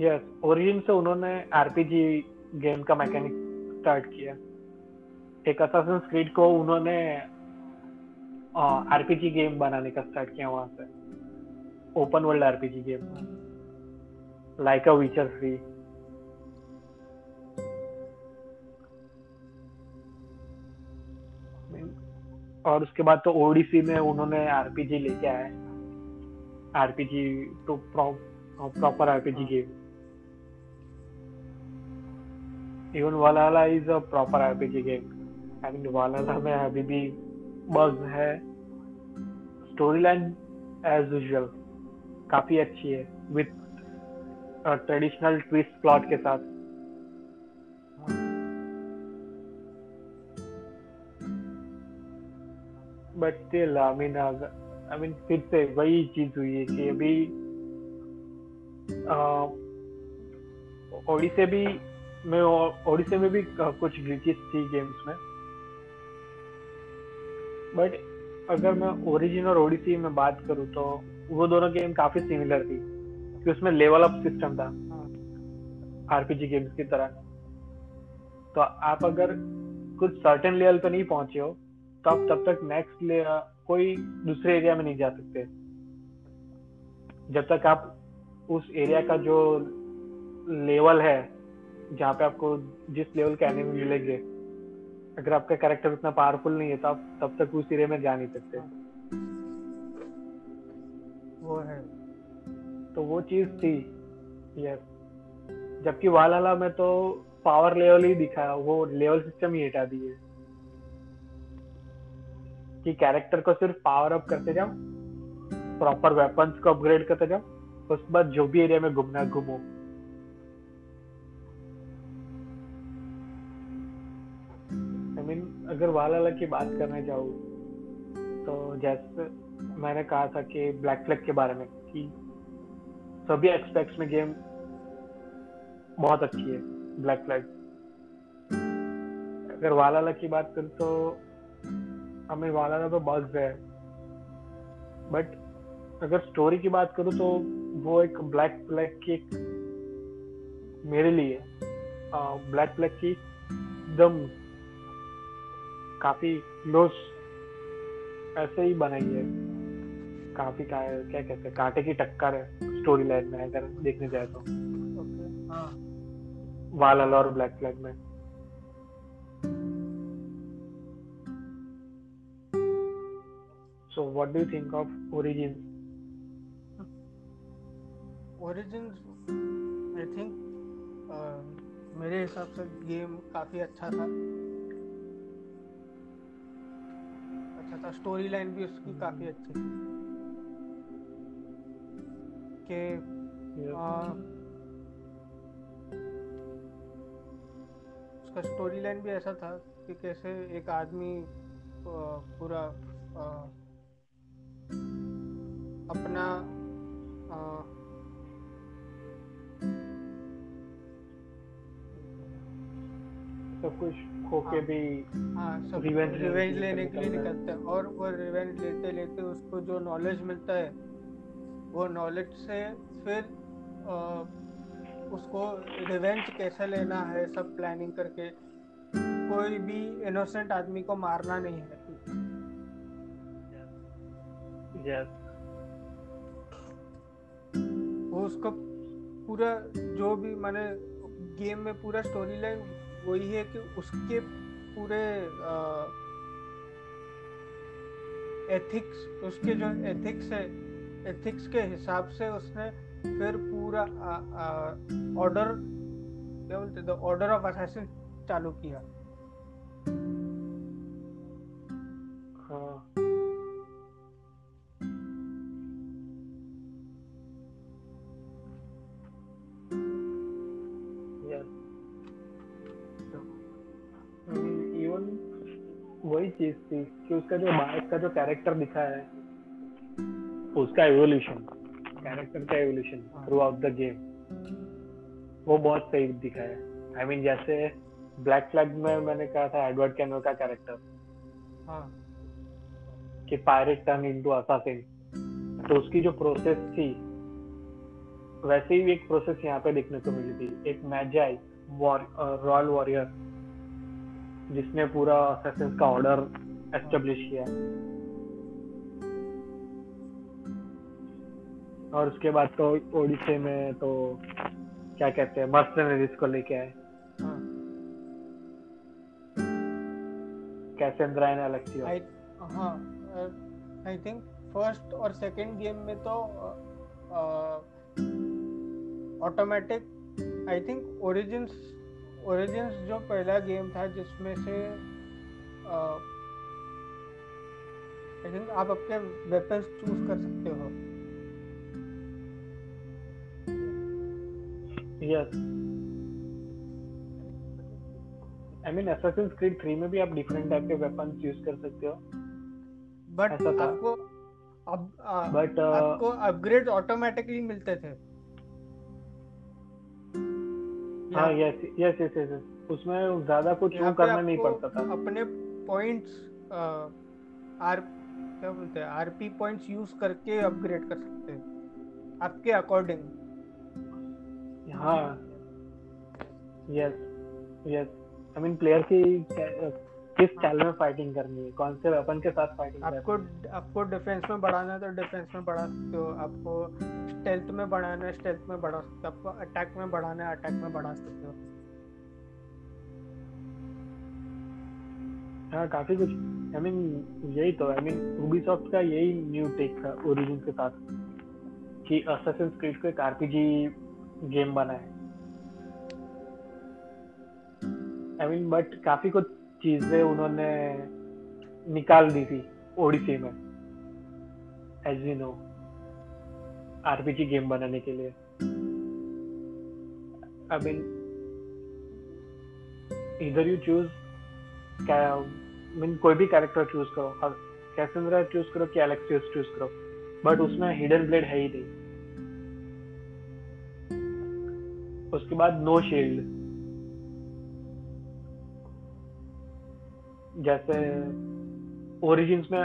यस ओरिजिन से उन्होंने आरपीजी गेम का मैकेनिक स्टार्ट किया। एक Assassin's Creed को उन्होंने आरपीजी गेम बनाने का स्टार्ट किया वहाँ से। Open world RPG game. Like a Witcher free और उसके बाद तो ओडीसी में उन्होंने आरपीजी लेके आए RPG to proper RPG game even Valhalla is a proper RPG game I mean Valhalla में अभी भी बग्स है। स्टोरी लाइन एज यूजुअल काफ़ी अच्छी है। विथ ट्रेडिशनल ट्विस्ट प्लॉट के साथ। But still I mean I mean फिर से वही चीज़ हुई है कि अभी ओडिसे भी, में ओडिसे में भी कुछ ग्लिचेस थी गेम्स में। बट अगर मैं ओरिजिन और ओडिसी में बात करूँ तो वो दोनों गेम काफ़ी सिमिलर थी, कि उसमें लेवल अप सिस्टम था। आरपीजी गेम्स की तरह। तो आप अगर कुछ सर्टेन लेवल पे नहीं पहुँचे हो तो आप तब तक नेक्स्ट कोई दूसरे एरिया में नहीं जा सकते। जब तक आप उस एरिया का जो लेवल है जहाँ पे आपको जिस लेवल के एनिमी मिलेंगे अगर आपका कैरेक्टर उतना पावरफुल नहीं है तो आप तब तक उस एरिया में जा नहीं सकते। वो है। तो वो चीज़ थी यस जबकि वालाला में तो पावर लेवल ही दिखा वो लेवल सिस्टम ही हटा दिए कि कैरेक्टर को सिर्फ़ पावर अप करते जाओ प्रॉपर वेपन्स को अपग्रेड करते जाओ उसके बाद जो भी एरिया में घूमना घूमो। आई मीन अगर वाला की बात करने जाऊँ तो जैसे मैंने कहा था कि ब्लैक फ्लैग के बारे में, कि सभी एक्सपेक्ट्स में गेम बहुत अच्छी है ब्लैक फ्लैग अगर वाला की बात करूँ तो हमें वाला तो बस है। बट अगर स्टोरी की बात करूँ तो वो एक ब्लैक फ्लैग की एक मेरे लिए ब्लैक फ्लैग की एकदम काफ़ी लोस ऐसे ही बनाई है। काफ़ी का, क्या कहते हैं कांटे की टक्कर है स्टोरी लाइन में अगर देखने जाए तो। हाँ। वाला और ब्लैक फ्लैग में। So what do you think of Origins? Origins, I think uh, मेरे हिसाब से गेम काफ़ी अच्छा था अच्छा था स्टोरी लाइन भी उसकी काफ़ी अच्छी थी कि. उसका स्टोरी लाइन भी ऐसा था कि कैसे एक आदमी पूरा अपना सब कुछ खो के हाँ। भी हाँ सब रिवेंज लिए लेने के लिए निकलते हैं और वो रिवेंज लेते लेते उसको जो नॉलेज मिलता है वो नॉलेज से फिर अ, उसको रिवेंज कैसे लेना है सब प्लानिंग करके कोई भी इनोसेंट आदमी को मारना नहीं है yes. उसको पूरा जो भी माने गेम में पूरा स्टोरी लाइन वही है कि उसके पूरे एथिक्स उसके जो एथिक्स है एथिक्स के हिसाब से उसने फिर पूरा ऑर्डर क्या बोलते ऑर्डर ऑफ़ असैसिन चालू किया। वही चीज़ थी कि उसका जो बायस का जो कैरेक्टर दिखा है उसका एवोल्यूशन कैरेक्टर का evolution throughout the game वो बहुत सही दिखा है। आई I मीन mean, जैसे ब्लैक फ्लैग में मैंने कहा था एडवर्ड कैनल का कैरेक्टर हाँ। कि पायरेट टर्न इनटू असासिन तो उसकी जो प्रोसेस थी वैसे ही एक प्रोसेस यहाँ पे देखने को मिली थी। एक मैजाई रॉयल वॉरियर जिसने पूरा असासिन का ऑर्डर एस्टेब्लिश किया और उसके बाद तो ओडिशे में तो क्या कहते हैं मर्सनरीज को लेके आए। कैसेंड्रा एंड अलेक्सियो आई हाँ आई थिंक फ़र्स्ट और सेकंड गेम में तो automatic I think origins origins जो पहला गेम था जिसमें से आई थिंक आप अपने वेपन्स चूज़ कर सकते हो। Yes I mean Assassin's Creed 3 में भी आप डिफरेंट टाइप के वेपन्स यूज़ कर सकते हो। बट आपको अब बट आपको अपग्रेड ऑटोमेटिकली मिलते थे। हाँ यस यस यस यस उसमें ज़्यादा कुछ यहाँ करना नहीं पड़ता था। अपने पॉइंट्स आर क्या बोलते हैं आरपी पॉइंट्स यूज़ करके अपग्रेड कर सकते हैं आपके अकॉर्डिंग हाँ yes yes I mean player कै- किस चाल में फाइटिंग करनी है? कौन से वेपन के साथ फाइटिंग आपको आपको डिफेंस में बढ़ाना है तो डिफेंस में बढ़ा सकते हो। आपको स्टेल्थ में बढ़ाना है स्टेल्थ में बढ़ा सकते हो। आपको अटैक में बढ़ाना है अटैक में बढ़ा सकते हो। हाँ काफ़ी कुछ। आई मीन यही तो। आई मीन Ubisoft का यही न्यू टेक था ओरिजिन के साथ कि Assassin's Creed को एक आरपीजी गेम बना है आई मीन बट काफ़ी कुछ चीज़ें उन्होंने निकाल दी थी ओडिसी में as you know RPG game बनाने के लिए। आई मीन इधर यू चूज़ मीन कोई भी कैरेक्टर चूज़ करो। कैसेंड्रा चूज़ करो कि एलेक्सियस चूज़ करो बट उसमें हिडन ब्लेड है ही नहीं। उसके बाद नो शील्ड जैसे ओरिजिन्स में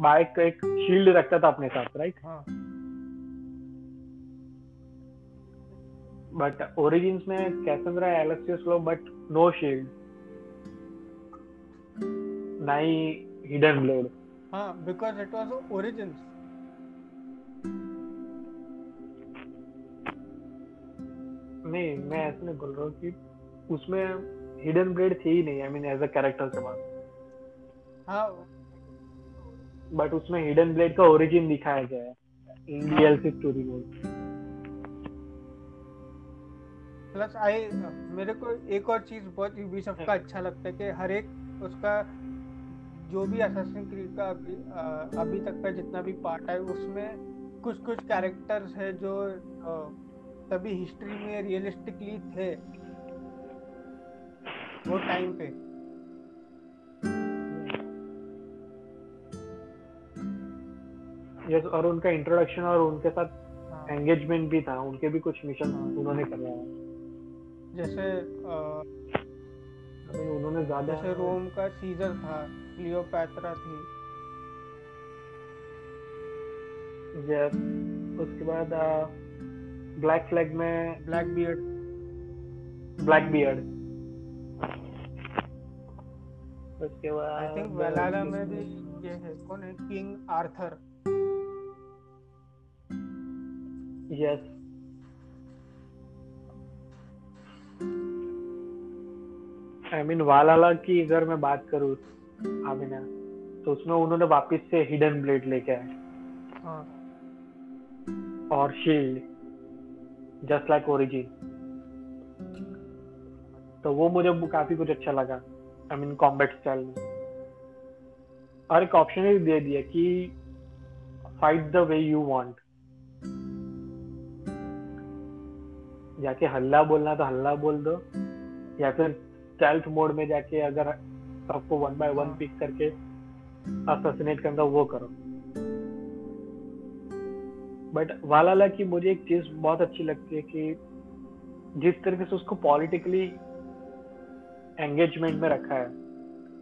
बाइक का एक शील्ड रखता था अपने साथ राइट हाँ। बट ओरिजिन्स में कैसेंड्रा एलेक्सियस लो बट नो शील्ड ना ही हिडन ब्लेड हाँ बिकॉज़ इट वाज ओरिजिन्स नहीं मैं ऐसे नहीं बोल रहा हूँ कि उसमें हिडन ब्लेड थी ही नहीं I mean as a character के पास। हाँ। बट उसमें हिडन ब्लेड का ओरिजिन दिखाया गया है। इन DLC story mode plus I मेरे को एक और चीज़ बहुत यूबीसॉफ्ट का अच्छा लगता है कि हर एक उसका जो भी असैसिन क्रीड का अभी अ, अभी तक का जितना भी पार्ट है उसमें कुछ कुछ कैरेक्टर्स है जो तभी हिस्ट्री में रियलिस्टिकली थे। वो टाइम पे। यस और उनका इंट्रोडक्शन और उनके साथ हाँ, एंगेजमेंट भी था उनके भी कुछ मिशन हाँ। उन्होंने करवाया है जैसे mean, उन्होंने ज़्यादा जैसे रोम का सीजर था क्लियोपैत्रा थी। यस उसके बाद ब्लैक फ्लैग में ब्लैक बियर्ड ब्लैक बियर्ड उसके बाद आई थिंक वेलाला में भी ये है कौन है? King Arthur yes I mean Valhalla की अगर मैं बात करूँ आमिना तो उसमें उन्होंने वापस से हिडन ब्लेड लेके आए हाँ। और शील्ड जस्ट लाइक ओरिजिन तो वो मुझे काफ़ी कुछ अच्छा लगा आई मीन कॉम्बैट स्टाइल में। और एक ऑप्शन भी दे दिया कि fight the way you want जाके हल्ला बोलना तो हल्ला बोल दो या फिर स्टेल्थ मोड में जाके अगर सबको वन बाय वन हाँ। पिक करके असोसिनेट करना वो करो बट वालाला की मुझे एक चीज़ बहुत अच्छी लगती है कि जिस तरीके से उसको पॉलिटिकली एंगेजमेंट में रखा है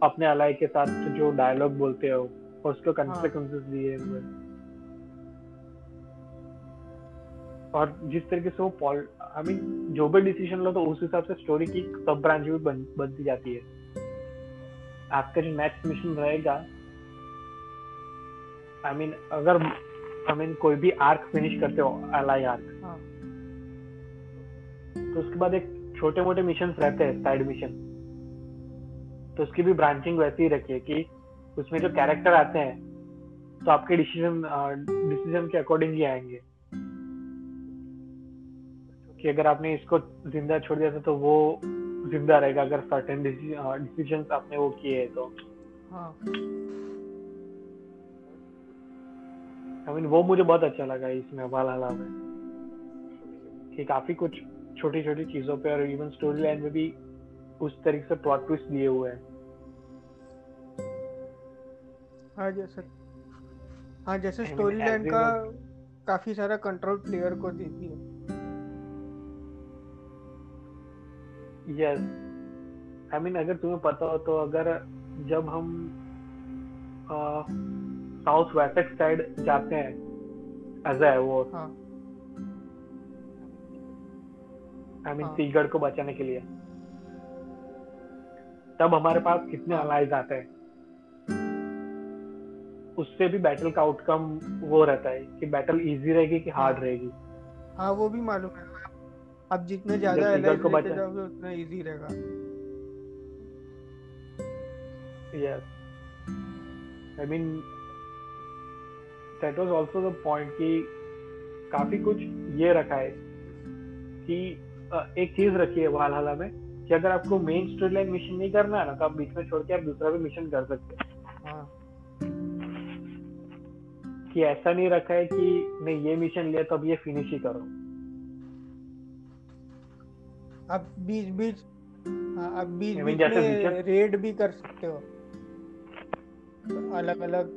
अपने अलाई के साथ जो डायलॉग बोलते हो और उसको कंसिक्वेंसेस दिए हुए और जिस तरीके से वो पॉल आई मीन जो भी डिसीज़न लो तो उस हिसाब से स्टोरी की सब ब्रांच भी बन, बनती जाती है। आपका जो नेक्स्ट मिशन रहेगा आई मीन अगर आई मीन कोई भी आर्क फिनिश करते हो एलाई आर्क हाँ। तो उसके बाद एक छोटे मोटे मिशन रहते हैं साइड मिशन तो उसकी भी ब्रांचिंग वैसे ही रखिए कि उसमें जो कैरेक्टर आते हैं तो आपके डिसीज़न डिसीज़न के अकॉर्डिंग ही आएँगे। कि अगर आपने इसको ज़िंदा छोड़ दिया था तो वो ज़िंदा रहेगा अगर सर्टेन डिसीज़न आपने वो किए हैं तो। हाँ। आई मीन वो मुझे बहुत अच्छा लगा इसमें वाला में। कि काफ़ी कुछ छोटी छोटी चीज़ों पे और इवन स्टोरी लाइन में भी उस तरीके से प्लॉट ट्विस्ट दिए हुए हैं। हाँ जैसे हाँ जैसे स्टोरी लाइन का काफ़ी सारा कंट्रोल प्लेयर को देती है। यस आई मीन अगर तुम्हें पता हो तो अगर जब हम साउथ वेस्ट साइड जाते हैं एज ए वो हाँ आई मीन हाँ। सीगढ़ को बचाने के लिए तब हमारे पास कितने हाँ। अलाइज आते हैं उससे भी बैटल का आउटकम वो रहता है कि बैटल इजी रहेगी कि हार्ड हाँ। रहेगी हाँ वो भी मालूम है अब जितने ज़्यादा जब एलाइज लेके जाओगे उतना इजी रहेगा। Yes. I mean that was also the point कि काफ़ी कुछ ये रखा है कि एक चीज़ रखी है वालहला में कि अगर आपको मेन स्टोरी लाइन मिशन नहीं करना है ना तो आप बीच में छोड़ के आप दूसरा भी मिशन कर सकते हैं। हाँ। कि ऐसा नहीं रखा है कि नहीं ये मिशन लिया तो अब ये फिनिश ही करो। अब बीच बीच हाँ अब बीच बीच में रेड भी कर सकते हो। अलग अलग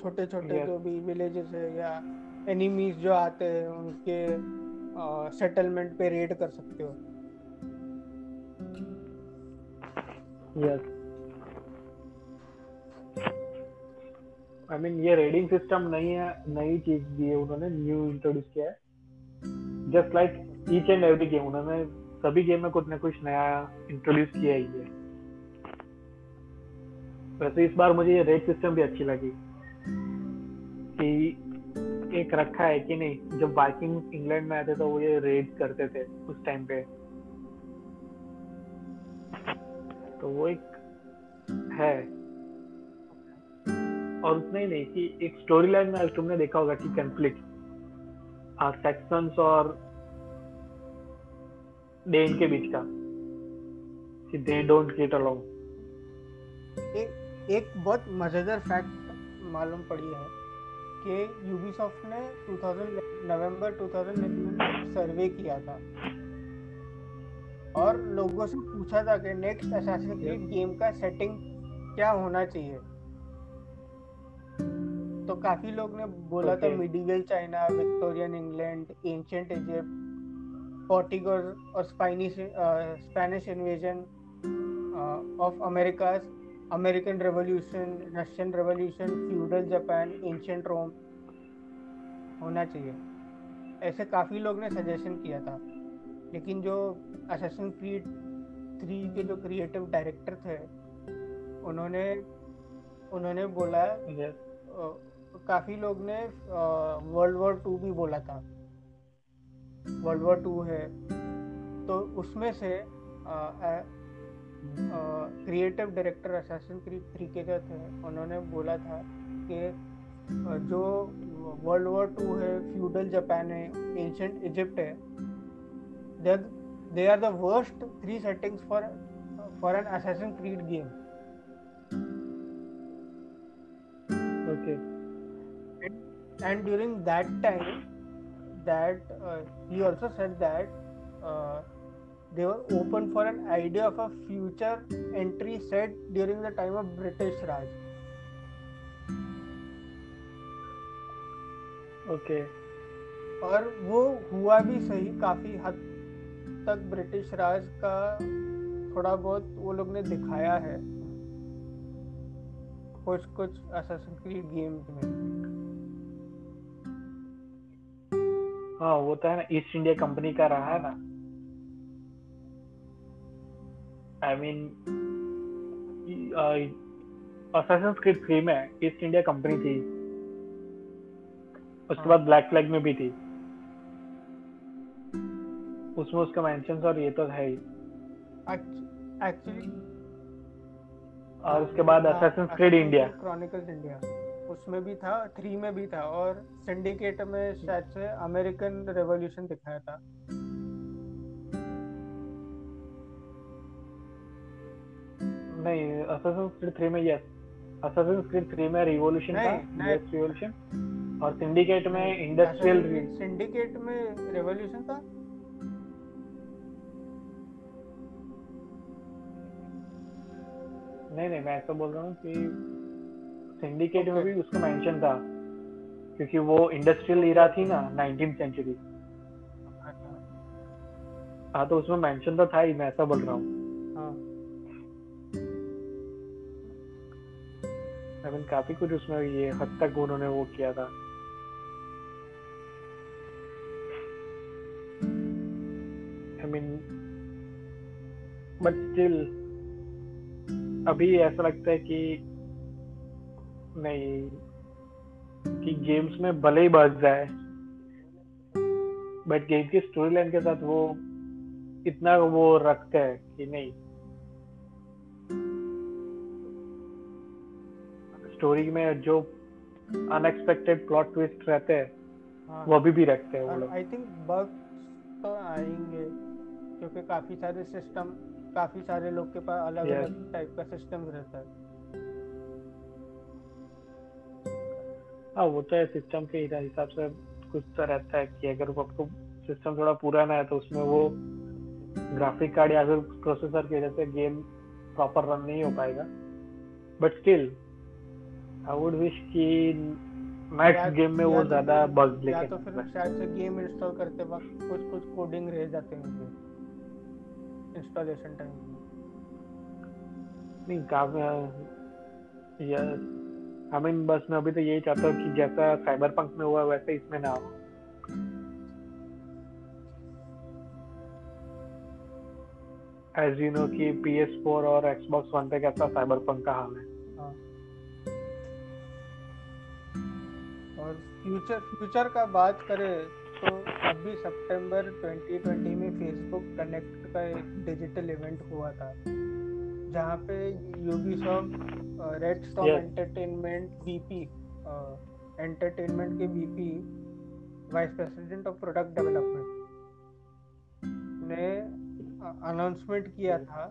छोटे छोटे जो भी विलेजेस है या एनिमीज जो आते हैं उनके सेटलमेंट पे रेड कर सकते हो। यस आई मीन ये रेडिंग सिस्टम नहीं है नई चीज़ दी है उन्होंने न्यू इंट्रोड्यूस किया है। Just like each and every game उन्होंने सभी गेम में कुछ ना कुछ नया इंट्रोड्यूस किया ही है। वैसे इस बार मुझे ये रेड सिस्टम भी अच्छी लगी कि एक रखा है कि नहीं, जब वाइकिंग इंग्लैंड में आते तो वो ये रेड करते थे उस टाइम पे। तो वो एक है। और उतना ही नहीं, कि एक स्टोरी लाइन में तुमने देखा होगा कि कंफ्लिक्ट सेक्शंस और डेन के बीच का कि दे डोंट गेट अलोंग एक एक बहुत मज़ेदार फैक्ट मालूम पड़ी है कि यूबीसॉफ्ट ने 2000 नवंबर 2011 में सर्वे किया था और लोगों से पूछा था कि नेक्स्ट असैसिन क्रीड गेम का सेटिंग क्या होना चाहिए तो काफ़ी लोग ने बोला okay. था. Medieval China Victorian England ancient Egypt Portugal और Spanish Spanish invasion of Americas American revolution Russian revolution feudal Japan ancient Rome होना चाहिए। ऐसे काफ़ी लोग ने सजेशन किया था। लेकिन जो असैसिन क्रीड थ्री के जो क्रिएटिव डायरेक्टर थे उन्होंने उन्होंने बोला काफ़ी लोग ने वर्ल्ड वॉर टू भी बोला था। वर्ल्ड वॉर टू है तो उसमें से creative director Assassin Creed three के जो थे, उन्होंने बोला था कि जो वर्ल्ड वॉर टू है फ्यूडल जापान है एंशंट इजिप्ट है they are the worst three settings for for an Assassin Creed game okay and during that time that uh, he also said that uh, they were open for an idea of a future entry set during the time of british raj okay और वो हुआ भी सही काफ़ी हद तक British राज का थोड़ा बहुत वो लोग ने दिखाया है कुछ कुछ असैसिन क्रीड गेम्स में हाँ वो तो है ना ईस्ट इंडिया कंपनी का रहा है ना। I mean Assassin Creed three में ईस्ट इंडिया कंपनी थी। उसके हाँ। बाद ब्लैक फ्लैग में भी थी। उसमें उसका मेंशन और ये तो है ही। एक्चुअली और उसके बाद Assassin Creed India Chronicles India उसमें भी था थ्री में भी था और सिंडिकेट में शायद से अमेरिकन रेवोल्यूशन दिखाया था। नहीं असैसिन क्रीड थ्री में यस असैसिन क्रीड थ्री में रिवॉल्यूशन था। यूएस रिवॉल्यूशन और सिंडिकेट में इंडस्ट्रियल सिंडिकेट में रेवोल्यूशन था। नहीं नहीं मैं ऐसा बोल रहा हूँ कि सिंडिकेट में भी उसका मेंशन था क्योंकि वो इंडस्ट्रियल इरा थी ना नाइनटीन सेंचुरी हाँ तो उसमें मेंशन तो था ही मैं ऐसा बोल रहा हूँ। हाँ। आई मीन काफ़ी कुछ उसमें ये हद तक उन्होंने वो किया था। आई मीन बट स्टिल अभी ऐसा लगता है कि नहीं कि गेम्स में भले ही बच जाए बट गेम की स्टोरी लाइन के साथ वो इतना वो रखते हैं कि नहीं। स्टोरी में जो अनएक्सपेक्टेड प्लॉट ट्विस्ट रहते हैं हाँ। वो अभी भी रखते हैं वो लोग। आई थिंक बग्स तो आएँगे क्योंकि काफ़ी सारे सिस्टम काफ़ी सारे लोग के पास अलग अलग टाइप का सिस्टम रहता है। हाँ वो तो है सिस्टम के हिसाब से कुछ तो रहता है कि अगर आपको सिस्टम थोड़ा पुराना है तो उसमें वो ग्राफिक कार्ड या फिर प्रोसेसर की वजह से गेम प्रॉपर रन नहीं हो पाएगा। But still I would wish कि मैक्स गेम में वो तो ज़्यादा बग लेके तो फिर शायद से गेम इंस्टॉल करते वक्त कुछ कुछ कोडिंग रह जाते हैं इंस्टॉलेशन टाइम में। नहीं काफ़ी यस आई मीन बस मैं अभी तो यही चाहता हूँ कि जैसा साइबर पंक में हुआ, वैसे इसमें ना हो। एज यू नो कि PS4 और Xbox One पे कैसा साइबर पंक का हाल है। हाँ। और फ्यूचर फ्यूचर का बात करें तो अभी सितंबर 2020 में फेसबुक कनेक्ट का एक डिजिटल इवेंट हुआ था। जहाँ पे Ubisoft Red Storm Entertainment VP Entertainment के VP vice president of product development ने अनाउंसमेंट किया था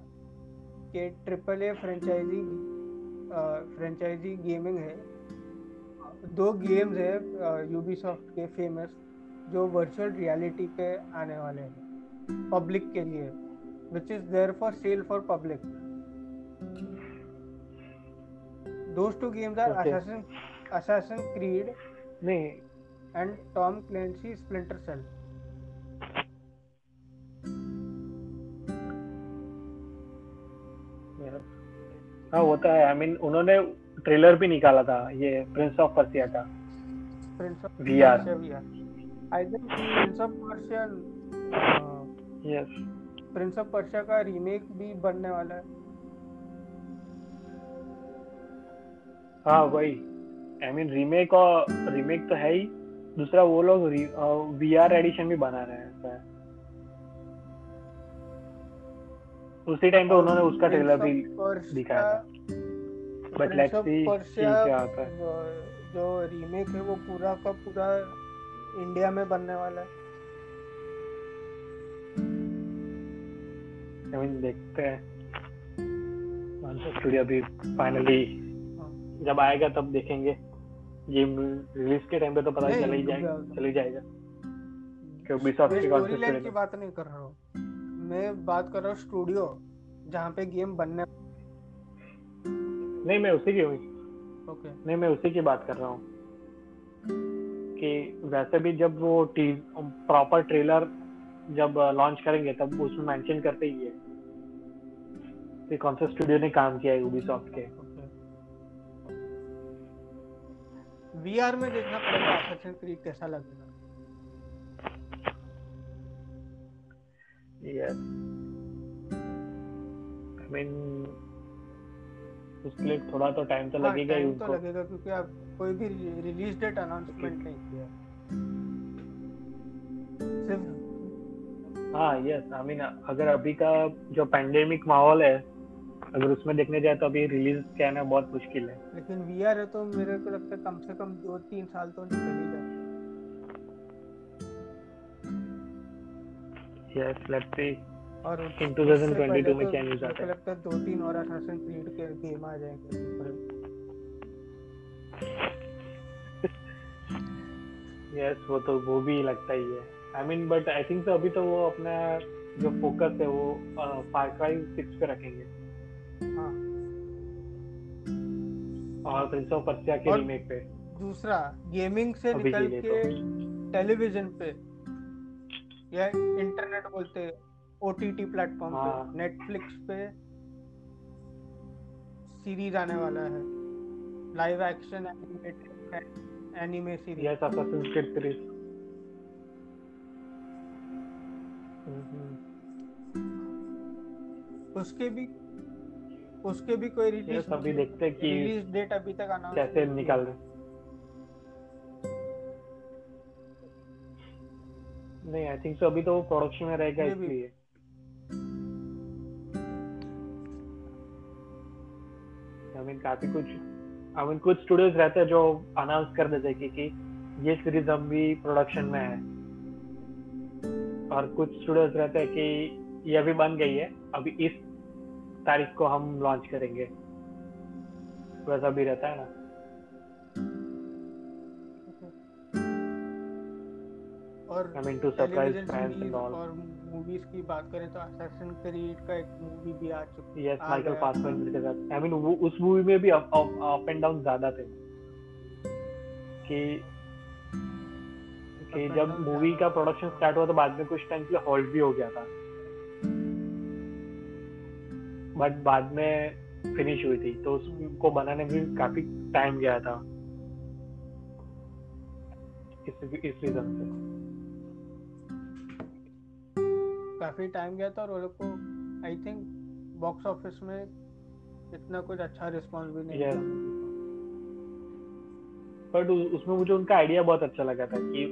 कि triple A franchise franchise gaming है। दो गेम्स है यूबीसॉफ्ट के फ़ेमस जो वर्चुअल रियलिटी पे आने वाले हैं पब्लिक के लिए which is there for sale for public Those two games are okay. Assassin Assassin's Creed नहीं। and Tom Clancy Splinter Cell. हाँ वो तो है। आई मीन उन्होंने ट्रेलर भी निकाला था ये प्रिंस ऑफ़ पर्सिया का। Prince of VR I think Prince of Persia yes Prince of Persia का रीमेक भी बनने वाला है। हाँ वही। आई मीन रीमेक और रीमेक तो है ही। दूसरा वो लोग वी आर एडिशन भी बना रहे हैं उसी टाइम पे उन्होंने उसका ट्रेलर भी दिखाया था। बट लेट्स सी क्या आता है। जो रीमेक है वो पूरा का पूरा इंडिया में बनने वाला है। आई मीन देखते हैं। स्टूडियो भी फाइनली जब आएगा तब देखेंगे। गेम रिलीज़ के टाइम पे तो पता चल ही जाएगा चल ही जाएगा। कि उबिसॉफ्ट की कौन सी की बात नहीं कर रहा हूँ। मैं बात कर रहा हूँ स्टूडियो जहाँ पे गेम बनने नहीं मैं उसी की हूँ। ओके नहीं मैं उसी की बात कर रहा हूँ। कि वैसे भी जब वो प्रॉपर ट्रेलर जब लॉन्च करेंगे तब उसमें मेंशन करते ही है कि कौन सा स्टूडियो ने काम किया है यूबीसॉफ्ट के। वीआर में देखना पड़ेगा असैसिन क्रीड कैसा लगेगा यस आई मीन उसके लिए थोड़ा तो टाइम तो हाँ, लगेगा ही तो लगेगा क्योंकि अब कोई भी रिलीज़ डेट अनाउंसमेंट नहीं किया। सिर्फ़ हाँ यस आई मीन अगर अभी का जो पैंडेमिक माहौल है अगर उसमें देखने जाए तो अभी रिलीज़ क्या है बहुत मुश्किल है। लेकिन वीआर है तो मेरे को लगता है कम से कम दो तीन साल तो निकल ही जाए। यस लेट्स सी और इन 2022 में क्या न्यूज़ आता है? लगता है दो तीन और असासिन क्रीड के गेम आ जाएँगे। यस वो तो वो भी लगता ही है। I mean but I think तो अभी तो वो अपना जो फोकस है वो फार क्राई 6 पे रखेंगे। और प्रिंस ऑफ़ पर्सिया के रीमेक पे। दूसरा गेमिंग से निकल के टेलीविज़न पे। या इंटरनेट बोलते ओटीटी प्लेटफॉर्म हाँ. पे। नेटफ्लिक्स पे सीरीज़ आने वाला है। Live action animated anime series yes Assassin Creed series उसके भी उसके भी कोई रिलीज़ अभी देखते हैं कि रिलीज़ डेट अभी तक अनाउंस कैसे निकाल रहे नहीं आई थिंक सो अभी तो वो प्रोडक्शन में रहेगा इसलिए। आई मीन काफ़ी कुछ आई मीन कुछ स्टूडियोज रहते हैं जो अनाउंस कर देते हैं कि ये सीरीज़ हम भी प्रोडक्शन में है। और कुछ स्टूडियोज रहते हैं कि ये अभी बन गई है। अभी इस तारीख को हम लॉन्च करेंगे। वैसा भी रहता है ना। और to surprise fans and all और मूवीज़ की बात करें तो असैसिन क्रीड का एक मूवी भी आ चुकी यस माइकल फासबेंडर के साथ। आई मीन उस मूवी में भी अप एंड डाउन ज़्यादा थे। कि कि जब मूवी का प्रोडक्शन स्टार्ट हुआ तो बाद में कुछ टाइम के लिए हॉल्ट भी हो गया था। बट बाद में फिनिश हुई थी तो उसको बनाने में काफ़ी टाइम गया था। इस इस रीजन से। काफ़ी टाइम गया था और वो लोग को आई थिंक बॉक्स ऑफ़िस में इतना कुछ अच्छा रिस्पांस भी नहीं Yes. बट उसमें मुझे उनका आइडिया बहुत अच्छा लगा था कि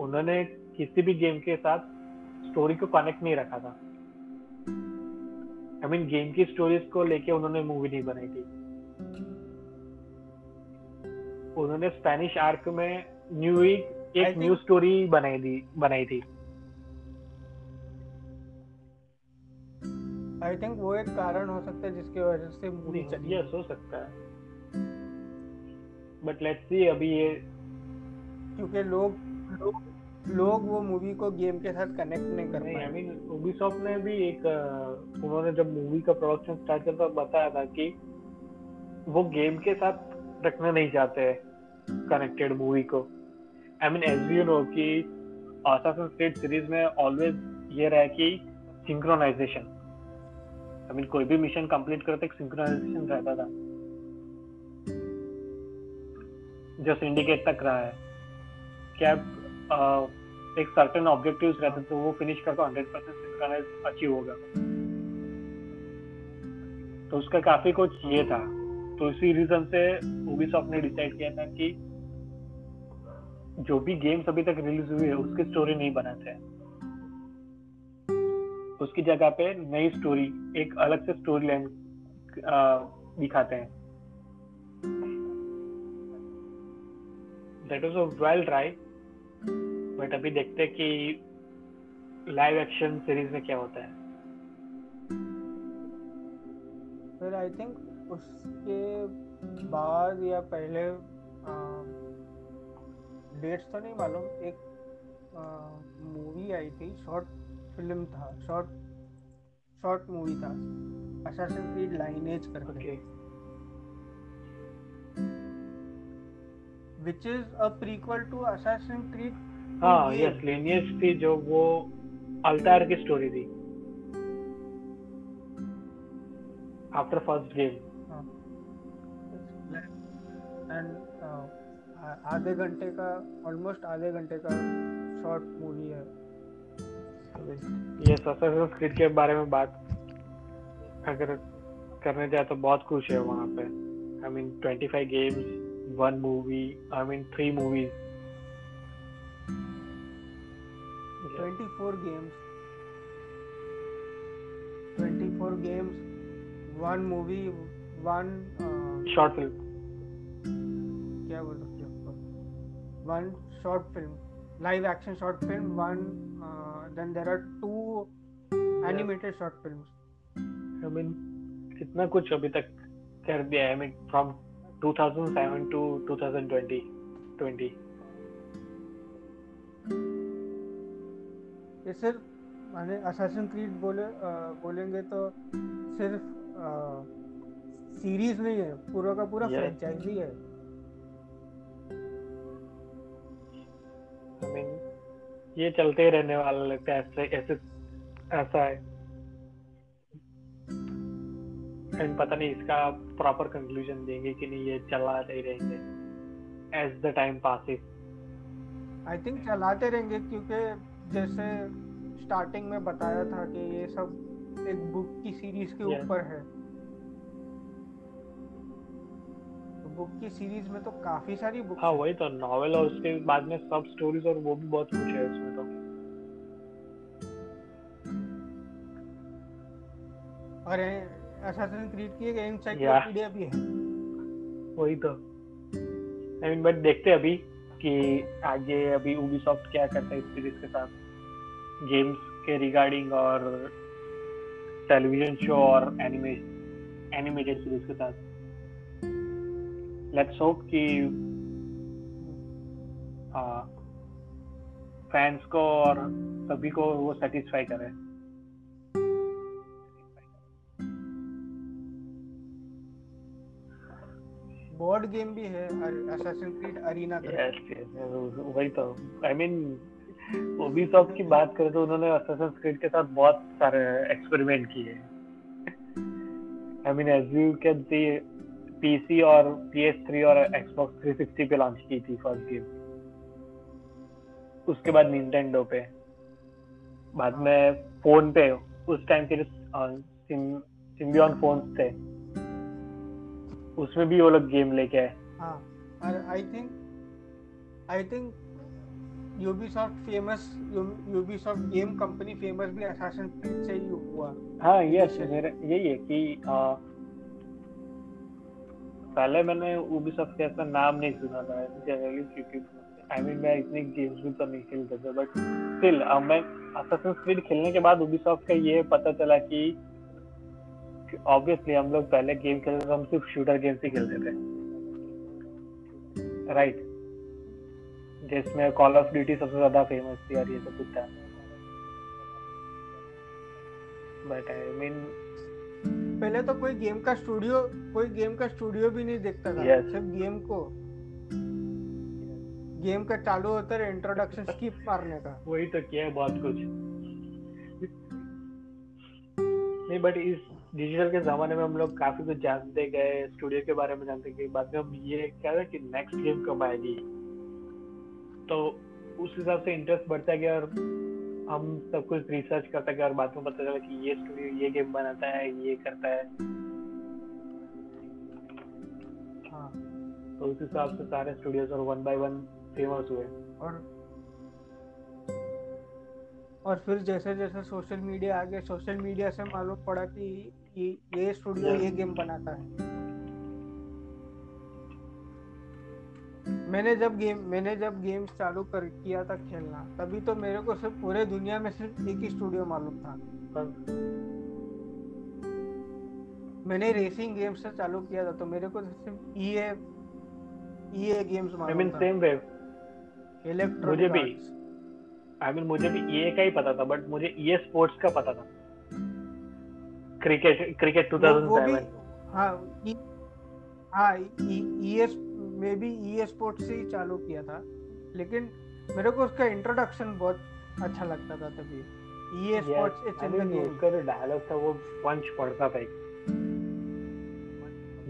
उन्होंने किसी भी गेम के साथ स्टोरी को कनेक्ट नहीं रखा था। आई मीन गेम की स्टोरीज को लेके उन्होंने मूवी नहीं बनाई थी। उन्होंने स्पेनिश आर्क में न्यू I एक think- न्यू स्टोरी बनाई थी बनाई थी। आई थिंक वो एक कारण हो सकता है जिसकी वजह से मूवी चली। यस हो सकता है। बट लेट्स सी अभी ये क्योंकि लोग लोग लोग वो मूवी को गेम के साथ कनेक्ट नहीं कर नहीं आई पाए। मीन उबीसॉफ्ट ने भी एक उन्होंने जब मूवी का प्रोडक्शन स्टार्ट किया तो बताया था कि वो गेम के साथ रखना नहीं चाहते कनेक्टेड मूवी को। I mean as you know कि Assassin's Creed सीरीज़ में ऑलवेज ये रहा कि सिंक्रोनाइजेशन आई मीन कोई भी मिशन कंप्लीट करते सिंक्रोनाइजेशन रहता था। जो सिंडिकेट तक रहा है। क्या एक सर्टेन ऑब्जेक्टिव्स रहते तो वो फिनिश करके हंड्रेड परसेंट सिंक्रोनाइज अचीव होगा तो उसका काफ़ी कुछ ये था। तो इसी रीजन से Ubisoft ने डिसाइड किया था कि जो भी गेम्स अभी तक रिलीज़ हुई है, उसकी स्टोरी नहीं बनाते हैं। उसकी जगह पे नई स्टोरी एक अलग से स्टोरी लाइन दिखाते हैं। That was a well try but अभी देखते हैं कि लाइव एक्शन सीरीज़ में क्या होता है। फिर आई थिंक उसके बाद या पहले डेट्स तो नहीं मालूम। एक मूवी आई थी शॉर्ट फ़िल्म था शॉर्ट शॉर्ट मूवी था असैसिन क्रीड लाइनेज करके। Okay which is a prequel to Assassin Creed हाँ यस लिनियज थी जो वो अल्तार की स्टोरी थी। आफ्टर फ़र्स्ट गेम एंड आधे घंटे का ऑलमोस्ट आधे घंटे का शॉर्ट मूवी है। ये Assassin's Creed के बारे में बात अगर करने जाए तो बहुत कुछ है वहाँ पे। I mean 25 games one movie I mean three movies 24 games 24 games one movie one uh, short film क्या बोल सकते हैं one short film live action short film one uh, then there are two animated short films I mean कितना कुछ अभी तक कर दिया है आई मीन फ्रॉम 2007 टू 2020 20 ये सिर्फ़ माने असैसिन क्रीड बोले अ, बोलेंगे तो सिर्फ़ आ, सीरीज़ नहीं है पूरा का पूरा Yeah. फ्रेंचाइजी है ये चलते ही रहने वाला लगता है ऐसे ऐसे ऐसा है। एंड पता नहीं इसका प्रॉपर कंक्लूजन देंगे कि नहीं ये चलाते ही रहेंगे। As the time passes I think चलाते रहेंगे क्योंकि जैसे स्टार्टिंग में बताया था कि ये सब एक बुक की सीरीज़ के Yeah. ऊपर है। तो बुक की सीरीज़ में तो काफ़ी सारी बुक हाँ वही तो नॉवेल और उसके बाद में सब स्टोरीज और वो भी बहुत कुछ है उसमें तो। और असैसिन क्रीड की एक एनसाइक्लोपीडिया भी है वही तो। आई मीन बट देखते हैं अभी कि आगे अभी Ubisoft क्या करता है इस सीरीज़ के साथ। गेम्स के रिगार्डिंग और टेलीविज़न शो और एनिमे एनिमेटेड सीरीज़ के साथ। लेट्स होप कि फैंस को और सभी को वो सेटिस्फाई करे। बोर्ड गेम भी है Assassin Creed Arena yes yes वही तो। आई मीन उबीसॉफ्ट की बात करें तो उन्होंने असैसिन क्रीड के साथ बहुत सारे एक्सपेरिमेंट किए I mean as you can see PC और PS3 और Xbox 360 पे लॉन्च की थी फ़र्स्ट गेम उसके बाद निंटेंडो पे। बाद में फ़ोन पे। उस टाइम के सिम्बियन फोन्स थे। उसमें भी वो लोग गेम लेके आए। हाँ और I think I think Ubisoft famous Ubisoft game company famous भी असैसिन क्रीड से ही हुआ। हाँ यस मेरा यही है कि आ, पहले मैंने Ubisoft का ऐसा नाम नहीं सुना था जनरली क्योंकि आई मीन मैं इतनी गेम्स भी तो नहीं खेलता था बट स्टिल मैं असैसिन क्रीड खेलने के बाद Ubisoft का ये पता चला कि ऑब्वियसली हम लोग पहले गेम खेलते थे हम सिर्फ़ शूटर गेम्स ही खेलते थे। राइट जिसमें कॉल ऑफ़ ड्यूटी सबसे ज़्यादा फ़ेमस थी और ये सब कुछ था। बट आई मीन पहले तो कोई गेम का स्टूडियो कोई गेम का स्टूडियो भी नहीं देखता था। Yes. सिर्फ़ गेम को। गेम का चालू होता है इंट्रोडक्शन स्किप मारने का। वही तो किया बहुत कुछ। नहीं बट इस डिजिटल के जमाने में हम लोग काफ़ी कुछ जानते गए स्टूडियो के बारे में जानते गए, बाद में हम ये क्या था कि नेक्स्ट गेम कब आएगी? तो उस हिसाब से इंटरेस्ट बढ़ता गया और हम सब कुछ रिसर्च करते गए और बाद में पता चला कि ये स्टूडियो ये गेम बनाता है, ये करता है। हाँ तो उस हिसाब से सारे स्टूडियोज और वन बाय वन फ़ेमस हुए। और और फिर जैसे जैसे सोशल मीडिया आ गया सोशल मीडिया से मालूम पड़ा कि ये ये स्टूडियो ये गेम बनाता है। मैंने जब गेम मैंने जब गेम्स चालू कर किया था खेलना तभी तो मेरे को सिर्फ़ पूरे दुनिया में सिर्फ़ एक ही स्टूडियो मालूम था। पर मैंने रेसिंग गेम्स से चालू किया था तो मेरे को सिर्फ़ E EA EA games I mean मालूम था। सेम वे मुझे भी। आई मीन मुझे भी ये का ही पता था बट मुझे ये स्पोर्ट्स का पता था। क्रिकेट क्रिकेट वो वो भी 2007 हाँ ई- हाँ ईएस में भी ई स्पोर्ट्स से ही चालू किया था लेकिन मेरे को उसका इंट्रोडक्शन बहुत अच्छा लगता था तभी। E sports it's in the mean game उसका जो डायलॉग था वो पंच पड़ता था एक।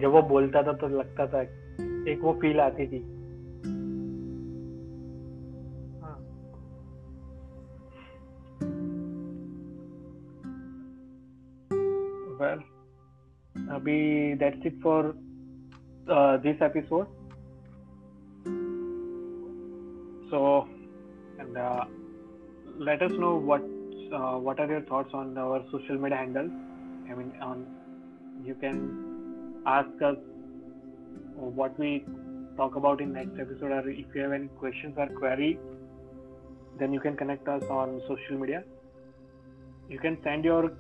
जब वो बोलता था तो लगता था एक वो फील आती थी। अभी that's it for uh, this episode so and uh, let us know what uh, what are your thoughts on our social media handle. i mean on you can ask us what we talk about in next episode or if you have any questions or query then you can connect us on social media you can send your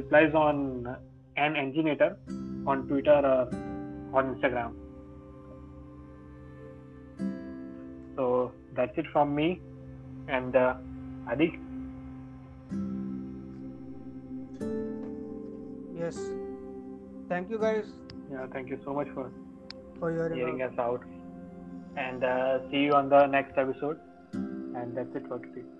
replies on an enginator on twitter or on instagram. So that's it from me. And uh, adi? Yes. Thank you guys. Yeah, thank you so much for for your hearing us out. And uh, see you on the next episode. And that's it for today